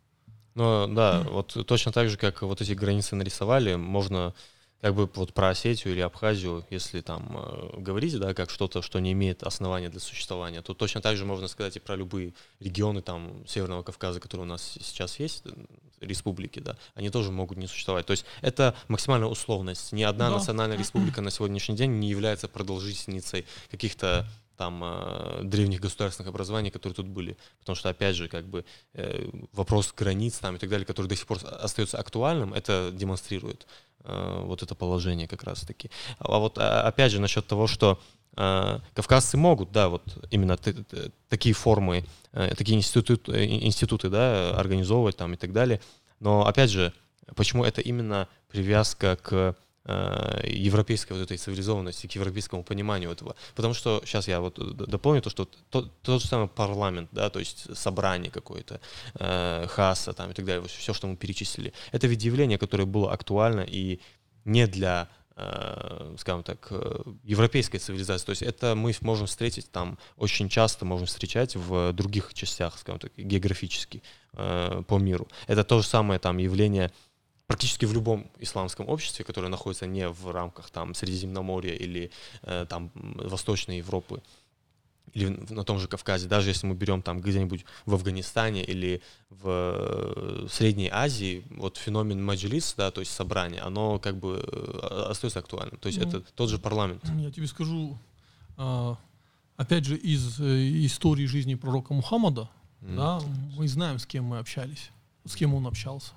Ну да, вот точно так же, как вот эти границы нарисовали, можно как бы вот про Осетию или Абхазию, если там э, говорить, да, как что-то, что не имеет основания для существования, то точно так же можно сказать и про любые регионы там Северного Кавказа, которые у нас сейчас есть, э, республики, да, они тоже могут не существовать. То есть это максимальная условность. Ни одна Да. национальная республика на сегодняшний день не является продолжительницей каких-то там э, древних государственных образований, которые тут были. Потому что, опять же, как бы э, вопрос границ там и так далее, который до сих пор остается актуальным, это демонстрирует э, вот это положение как раз-таки. А вот а, опять же насчет того, что э, кавказцы могут, да, вот именно т- т- такие формы, э, такие институты, э, институты, да, организовывать там и так далее. Но опять же, почему это именно привязка к европейской вот этой цивилизованности, к европейскому пониманию этого. Потому что, сейчас я вот д- дополню то, что то- тот же самый парламент, да, то есть собрание какое-то, э, ХАСа там и так далее, все, что мы перечислили, это ведь явление, которое было актуально и не для э, скажем так, э, европейской цивилизации. То есть это мы можем встретить там очень часто, можем встречать в других частях, скажем так, географически э, по миру. Это то же самое там явление практически в любом исламском обществе, которое находится не в рамках там Средиземноморья или э, там Восточной Европы или на том же Кавказе, даже если мы берем там где-нибудь в Афганистане или в э, Средней Азии, вот феномен маджлис, да, то есть собрание, оно как бы э, остается актуальным. То есть ну, это тот же парламент. Я тебе скажу, а, опять же, из э, истории жизни пророка Мухаммада, mm. да, мы знаем, с кем мы общались, с кем он общался.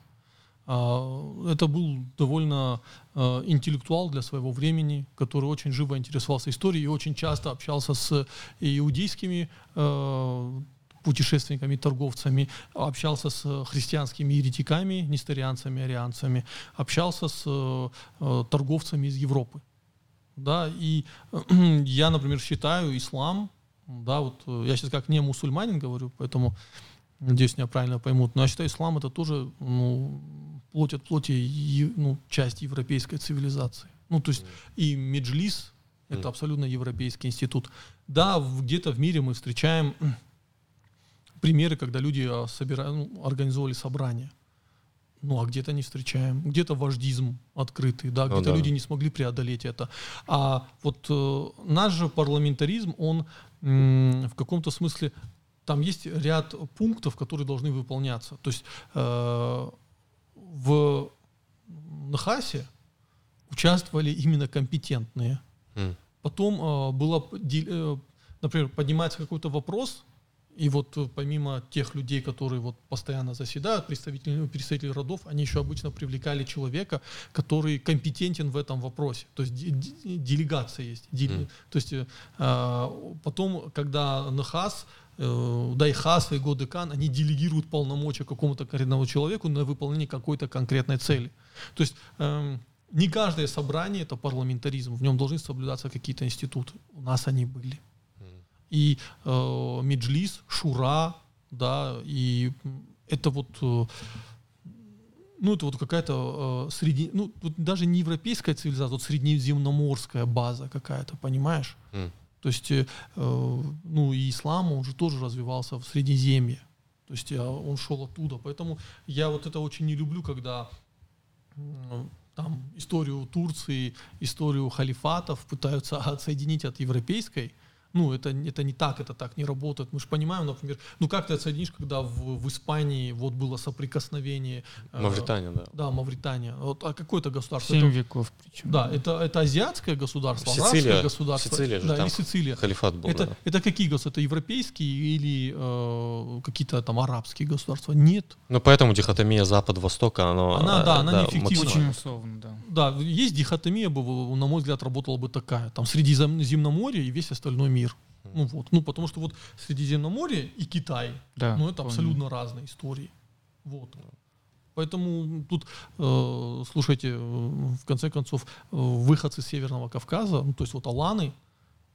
А, это был довольно а, интеллектуал для своего времени, который очень живо интересовался историей и очень часто общался с иудейскими а, путешественниками, торговцами, общался с христианскими еретиками, нестерианцами, арианцами, общался с торговцами из Европы. Да, и я, например, считаю ислам, да, вот я сейчас как не мусульманин говорю, поэтому надеюсь, меня правильно поймут, но я считаю, ислам это тоже ну, плоть от плоти ну, часть европейской цивилизации. Ну, то есть и Меджлис — это абсолютно европейский институт. Да, где-то в мире мы встречаем примеры, когда люди а, собира... ну, организовали собрания. Ну, а где-то не встречаем. Где-то вождизм открытый, да, ну где-то ну, да. люди не смогли преодолеть это. А вот э, наш же парламентаризм, он м, в каком-то смысле, там есть ряд пунктов, которые должны выполняться. То есть э, в Нахасе участвовали именно компетентные. Mm. Потом э, было, э, например, поднимается какой-то вопрос, и вот э, помимо тех людей, которые вот постоянно заседают, представители, представители родов, они еще обычно привлекали человека, который компетентен в этом вопросе. То есть делегация есть. Mm. То есть э, потом, когда Нахас Дайхас и Годекан, они делегируют полномочия какому-то конкретному человеку на выполнение какой-то конкретной цели. То есть э, не каждое собрание это парламентаризм, в нем должны соблюдаться какие-то институты. У нас они были. И э, Меджлис, Шура, да, и это вот э, ну, это вот какая-то э, среди, ну, вот даже не европейская цивилизация, вот среднеземноморская база какая-то, понимаешь? Mm. То есть, э, ну, и ислам, он же тоже развивался в Средиземье. То есть э, он шел оттуда. Поэтому я вот это очень не люблю, когда э, там историю Турции, историю халифатов пытаются отсоединить от европейской, ну, это, это не так, это так не работает. Мы же понимаем, например, ну как ты оценишь, когда в, в Испании вот было соприкосновение... Э, Мавритания, э, да. Да, Мавритания. Вот, а какое это государство? Семь это, веков причем. Да, это, это азиатское государство, Сицилия, арабское государство. Сицилия же да, там и Сицилия. халифат был, это, да. это какие государства? Это европейские или э, какие-то там арабские государства? Нет. Ну, поэтому дихотомия Запад-Восток, она... Она, да, она да, неэффективна. Очень условно, да. Да, есть дихотомия, бы, на мой взгляд, работала бы такая. Там Средиземноморье и весь остальной мир. Ну вот, ну потому что вот Средиземноморье и Китай, да, ну это абсолютно помню. разные истории. Вот. Поэтому тут, э, слушайте, в конце концов, э, выходцы Северного Кавказа, ну, то есть вот Аланы,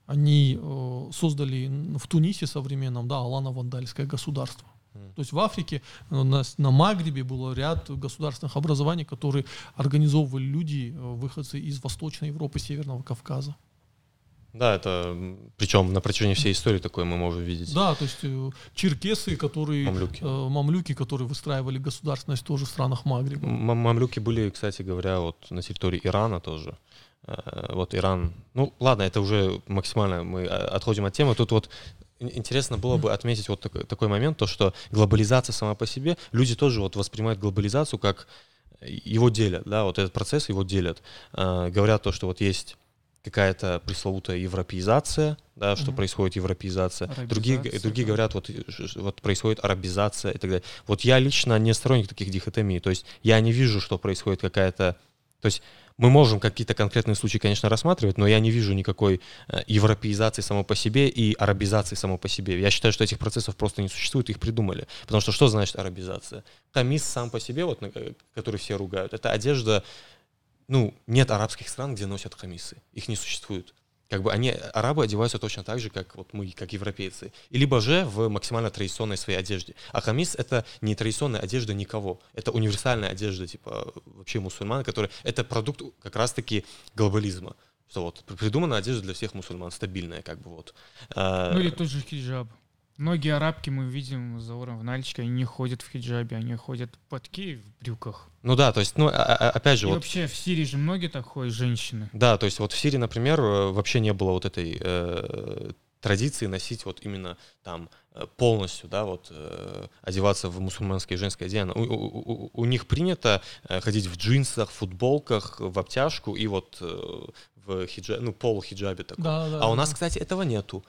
они э, создали в Тунисе современном, да, Алано-Вандальское государство. То есть в Африке, э, на, на Магрибе был ряд государственных образований, которые организовывали люди, э, выходцы из Восточной Европы, Северного Кавказа. Да, это причем на протяжении всей истории такое мы можем видеть. Да, то есть э, черкесы, которые мамлюки. Э, мамлюки, которые выстраивали государственность тоже в странах Магриба. М- мамлюки были, кстати говоря, вот на территории Ирана тоже. Э, вот Иран. Ну, ладно, это уже максимально мы э, отходим от темы. Тут вот интересно было бы отметить вот такой, такой момент, то что глобализация сама по себе, люди тоже вот воспринимают глобализацию как его делят, да, вот этот процесс его делят. Э, говорят то, что вот есть какая-то пресловутая европеизация, да, что mm-hmm. происходит европеизация. Другие, другие говорят, вот, вот происходит арабизация и так далее. Вот я лично не сторонник таких дихотомий. То есть я не вижу, что происходит какая-то... То есть мы можем какие-то конкретные случаи, конечно, рассматривать, но я не вижу никакой э, европеизации само по себе и арабизации само по себе. Я считаю, что этих процессов просто не существует, их придумали. Потому что что значит арабизация? Камис сам по себе, вот, который все ругают, это одежда ну, нет арабских стран, где носят хамисы. Их не существует. как бы они, арабы одеваются точно так же, как вот мы, как европейцы. И либо же в максимально традиционной своей одежде. А хамис — это не традиционная одежда никого. Это универсальная одежда, типа, вообще мусульман, который... Это продукт как раз-таки глобализма. Что вот придумана одежда для всех мусульман, стабильная, как бы вот. А, ну или тот же хиджаб. Многие арабки мы видим за в Нальчике, они не ходят в хиджабе, они ходят под кей в брюках. Ну да, то есть, ну, а, а, опять же... И вот... вообще в Сирии же многие так ходят, женщины. Да, то есть вот в Сирии, например, э, вообще не было вот этой э, традиции носить вот именно там э, полностью, да, вот э, одеваться в мусульманское женское одеяние. У, у, у, у них принято э, ходить в джинсах, футболках, в обтяжку и вот э, в хиджабе, ну, полухиджабе таком. Да, да, а у нас, кстати, этого нету.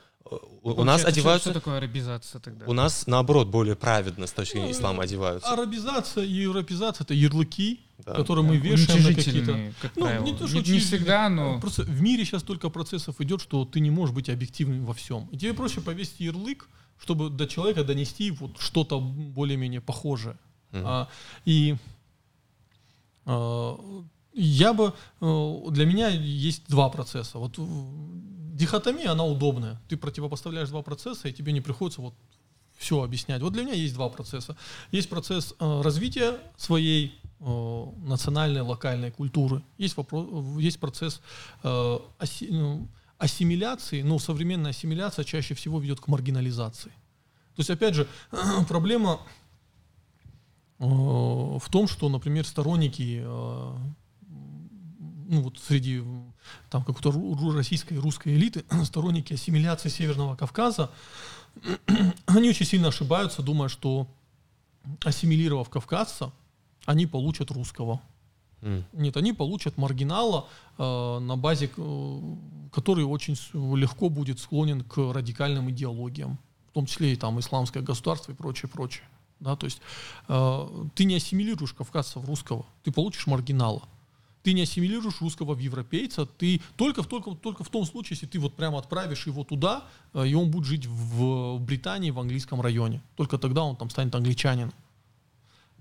У, у нас одеваются... Что такое арабизация тогда? У нас, наоборот, более праведно с точки зрения ну, ислама одеваются. Арабизация и европезация — это ярлыки, да. которые мы вешаем на какие-то... Как ну, правило. не, то, что не, не всегда, но... Просто в мире сейчас только процессов идет, что ты не можешь быть объективным во всем. И тебе проще повесить ярлык, чтобы до человека донести вот что-то более-менее похожее. Угу. А, и а, я бы... Э, для меня есть два процесса. Вот дихотомия, она удобная. Ты противопоставляешь два процесса, и тебе не приходится вот все объяснять. Вот для меня есть два процесса. Есть процесс э, развития своей э, национальной, локальной культуры. Есть, вопрос, есть процесс э, ассимиляции, но современная ассимиляция чаще всего ведет к маргинализации. То есть, опять же, проблема э, в том, что, например, сторонники э, ну вот среди там какой-то российской и русской элиты, сторонники ассимиляции Северного Кавказа, они очень сильно ошибаются, думая, что ассимилировав кавказца, они получат русского. Mm. Нет, они получат маргинала, э, на базе, э, который очень легко будет склонен к радикальным идеологиям, в том числе и там исламское государство и прочее, прочее. Да, то есть э, ты не ассимилируешь кавказца в русского, ты получишь маргинала ты не ассимилируешь русского в европейца, ты только, только, только в том случае, если ты вот прямо отправишь его туда, э, и он будет жить в, в Британии, в английском районе. Только тогда он там станет англичанином.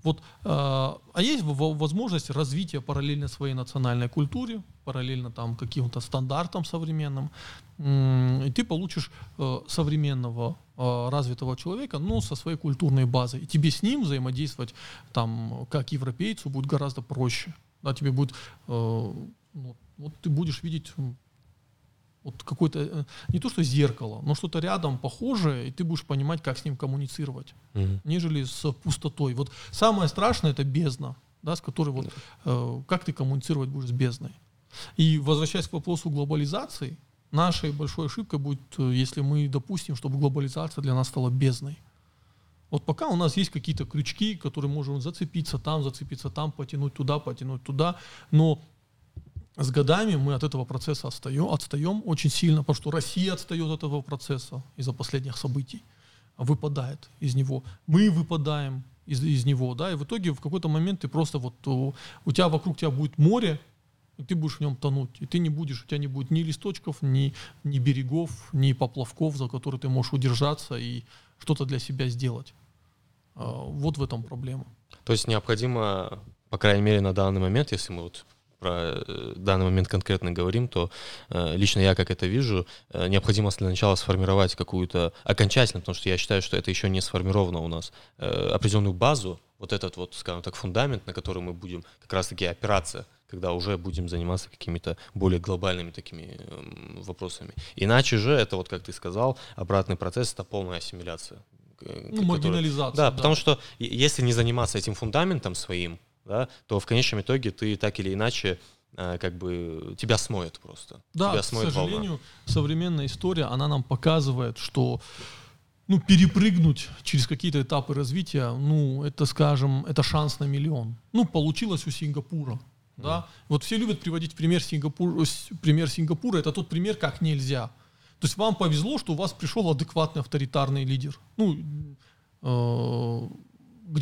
Вот, э, а есть возможность развития параллельно своей национальной культуре, параллельно там каким-то стандартам современным, и ты получишь э, современного развитого человека, но со своей культурной базой. И тебе с ним взаимодействовать там как европейцу будет гораздо проще да, тебе будет, э, вот, вот ты будешь видеть вот какое-то, э, не то что зеркало, но что-то рядом похожее, и ты будешь понимать, как с ним коммуницировать, mm-hmm. нежели с пустотой. Вот самое страшное это бездна, да, с которой вот, э, как ты коммуницировать будешь с бездной. И возвращаясь к вопросу глобализации, нашей большой ошибкой будет, э, если мы допустим, чтобы глобализация для нас стала бездной. Вот пока у нас есть какие-то крючки, которые можем зацепиться там, зацепиться там, потянуть туда, потянуть туда, но с годами мы от этого процесса отстаем, отстаем очень сильно, потому что Россия отстает от этого процесса из-за последних событий, выпадает из него. Мы выпадаем из, из него, да, и в итоге в какой-то момент ты просто вот, у, у тебя вокруг тебя будет море, и ты будешь в нем тонуть, и ты не будешь, у тебя не будет ни листочков, ни, ни берегов, ни поплавков, за которые ты можешь удержаться и что-то для себя сделать. А, вот в этом проблема. То есть необходимо, по крайней мере, на данный момент, если мы вот про э, данный момент конкретно говорим, то э, лично я как это вижу, э, необходимо для начала сформировать какую-то окончательно, потому что я считаю, что это еще не сформировано у нас, э, определенную базу, вот этот вот, скажем так, фундамент, на который мы будем как раз-таки опираться, когда уже будем заниматься какими-то более глобальными такими э, вопросами. Иначе же это вот, как ты сказал, обратный процесс, это полная ассимиляция. Э, ну, маргинализация. Да, да, потому что если не заниматься этим фундаментом своим, да, то в конечном итоге ты так или иначе э, как бы тебя смоет просто. Да, тебя смоет к сожалению, волна. современная история, она нам показывает, что ну, перепрыгнуть через какие-то этапы развития, ну, это, скажем, это шанс на миллион. Ну, получилось у Сингапура. Да? Вот все любят приводить пример Сингапура, пример Сингапура, это тот пример, как нельзя. То есть вам повезло, что у вас пришел адекватный авторитарный лидер. Ну, э,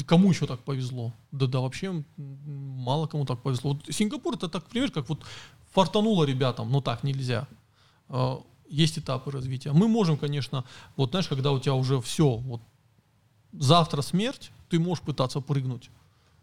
кому еще так повезло? Да, да, вообще мало кому так повезло. Вот Сингапур это так пример, как вот фартануло ребятам, но так нельзя. Э, есть этапы развития. Мы можем, конечно, вот знаешь, когда у тебя уже все, вот завтра смерть, ты можешь пытаться прыгнуть.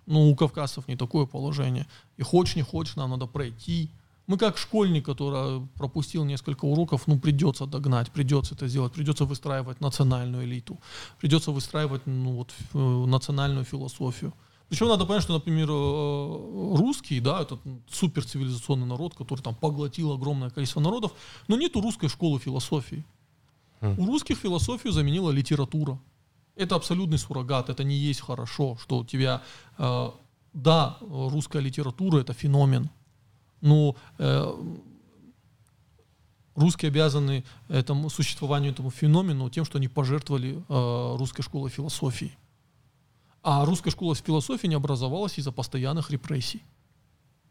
Но у кавказцев не такое положение. И хочешь, не хочешь, нам надо пройти Мы как школьник, который пропустил несколько уроков, ну придется догнать, придется это сделать, придется выстраивать национальную элиту, придется выстраивать ну, вот, э, национальную философию. Причем надо понять, что, например, э, русский, да, это супер цивилизационный народ, который там поглотил огромное количество народов, но нету русской школы философии. Mm. У русских философию заменила литература. Это абсолютный суррогат, это не есть хорошо, что у тебя, э, да, русская литература это феномен, но э, русские обязаны этому существованию этому феномену тем, что они пожертвовали э, русской школой философии. А русская школа философии не образовалась из-за постоянных репрессий.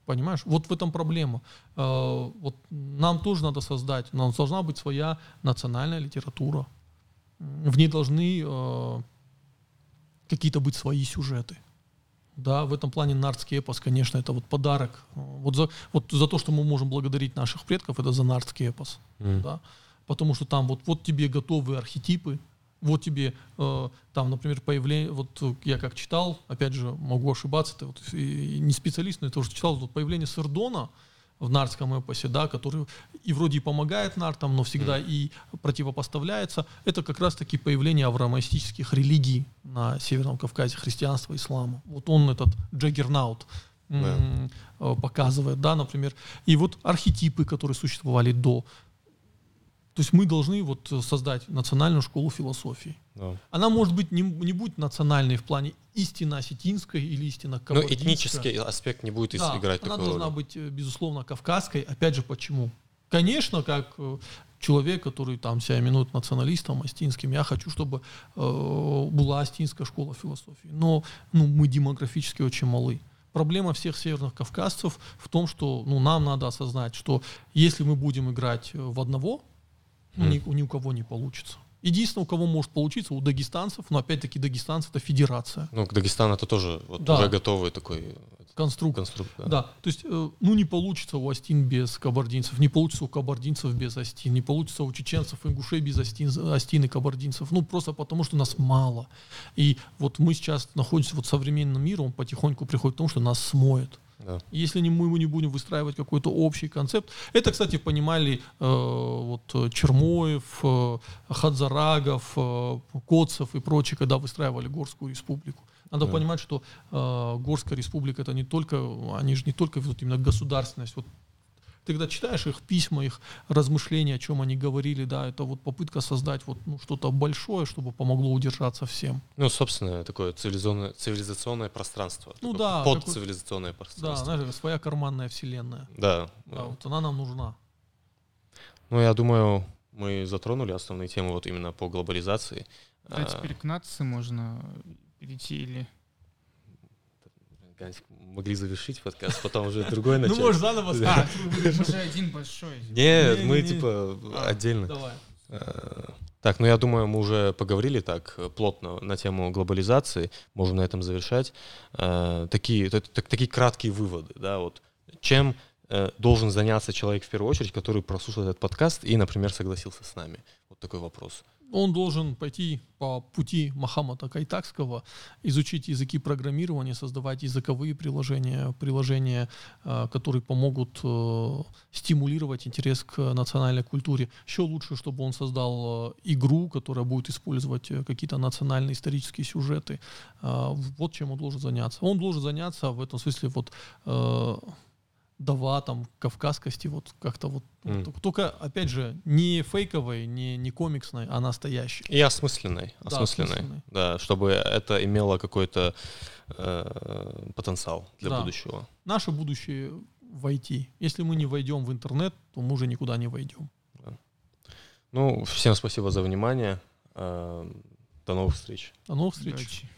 Понимаешь? Вот в этом проблема. Э, вот нам тоже надо создать, у нас должна быть своя национальная литература. В ней должны э, какие-то быть свои сюжеты. Да, в этом плане нардский эпос, конечно, это вот подарок. Вот за, вот за то, что мы можем благодарить наших предков, это за нардский эпос. Mm. Да? Потому что там вот, вот тебе готовые архетипы, вот тебе э, там, например, появление, вот я как читал, опять же, могу ошибаться, это вот и, и не специалист, но я тоже читал, вот появление Сардона в нардском эпосе, да, который и вроде и помогает нартам, но всегда mm. и противопоставляется, это как раз-таки появление авраамистических религий на Северном Кавказе, христианства, ислама. Вот он этот джаггернаут yeah. Э, показывает, да, например. И вот архетипы, которые существовали до, то есть мы должны вот создать национальную школу философии. Да. Она может быть не, не будет национальной в плане истина осетинской или кабардинская. Но этнический аспект не будет да, играть она должна роли. быть, э, безусловно, кавказской. Опять же, почему? Конечно, как э, человек, который там себя именует националистом астинским, я хочу, чтобы э, была астинская школа философии. Но ну, мы демографически очень малы. Проблема всех северных кавказцев в том, что ну, нам надо осознать, что если мы будем играть в одного, mm. ни, ни у кого не получится. Единственное, у кого может получиться, у дагестанцев, но опять-таки дагестанцы это федерация. Ну, Дагестан это тоже вот да. уже готовый такой конструкт. конструкт да. да, то есть, э, ну не получится у Астин без кабардинцев, не получится у кабардинцев без Астин, не получится у чеченцев, ингушей без Астин, Астин и кабардинцев, ну просто потому, что нас мало. И вот мы сейчас находимся вот в современном мире, он потихоньку приходит к тому, что нас смоет. Да. Если не, мы не будем выстраивать какой-то общий концепт. Это, кстати, понимали э, вот, Чермоев, э, Хадзарагов, э, Коцев и прочие, когда выстраивали Горскую республику. Надо да. понимать, что э, Горская республика это не только, они же не только вот именно государственность. Вот когда читаешь их письма, их размышления, о чем они говорили, да, это вот попытка создать вот ну, что-то большое, чтобы помогло удержаться всем. Ну, собственно, такое цивилизационное, цивилизационное пространство. Ну да. Подцивилизационное пространство. Да, знаешь, своя карманная вселенная. Да. да. Вот она нам нужна. Ну, я думаю, мы затронули основные темы вот именно по глобализации. Да, а... теперь к нации можно перейти или могли завершить подкаст, потом уже другой начать. Ну, может, заново А, уже один большой. Нет, мы типа а, отдельно. Давай. А, так, ну я думаю, мы уже поговорили так плотно на тему глобализации, можем на этом завершать. А, такие, такие краткие выводы, да, вот чем э, должен заняться человек в первую очередь, который прослушал этот подкаст и, например, согласился с нами? Вот такой вопрос он должен пойти по пути Махамата Кайтакского, изучить языки программирования, создавать языковые приложения, приложения, э, которые помогут э, стимулировать интерес к национальной культуре. Еще лучше, чтобы он создал э, игру, которая будет использовать какие-то национальные исторические сюжеты. Вот чем он должен заняться. Он должен заняться в этом смысле вот дава там кавказскости вот как-то вот, mm. вот только опять же не фейковой не не комиксной а настоящей и осмысленной да, осмысленной, осмысленной. да чтобы это имело какой-то э, потенциал для да. будущего наше будущее войти если мы не войдем в интернет то мы уже никуда не войдем да. ну всем спасибо за внимание э, до новых встреч до новых встреч Удачи.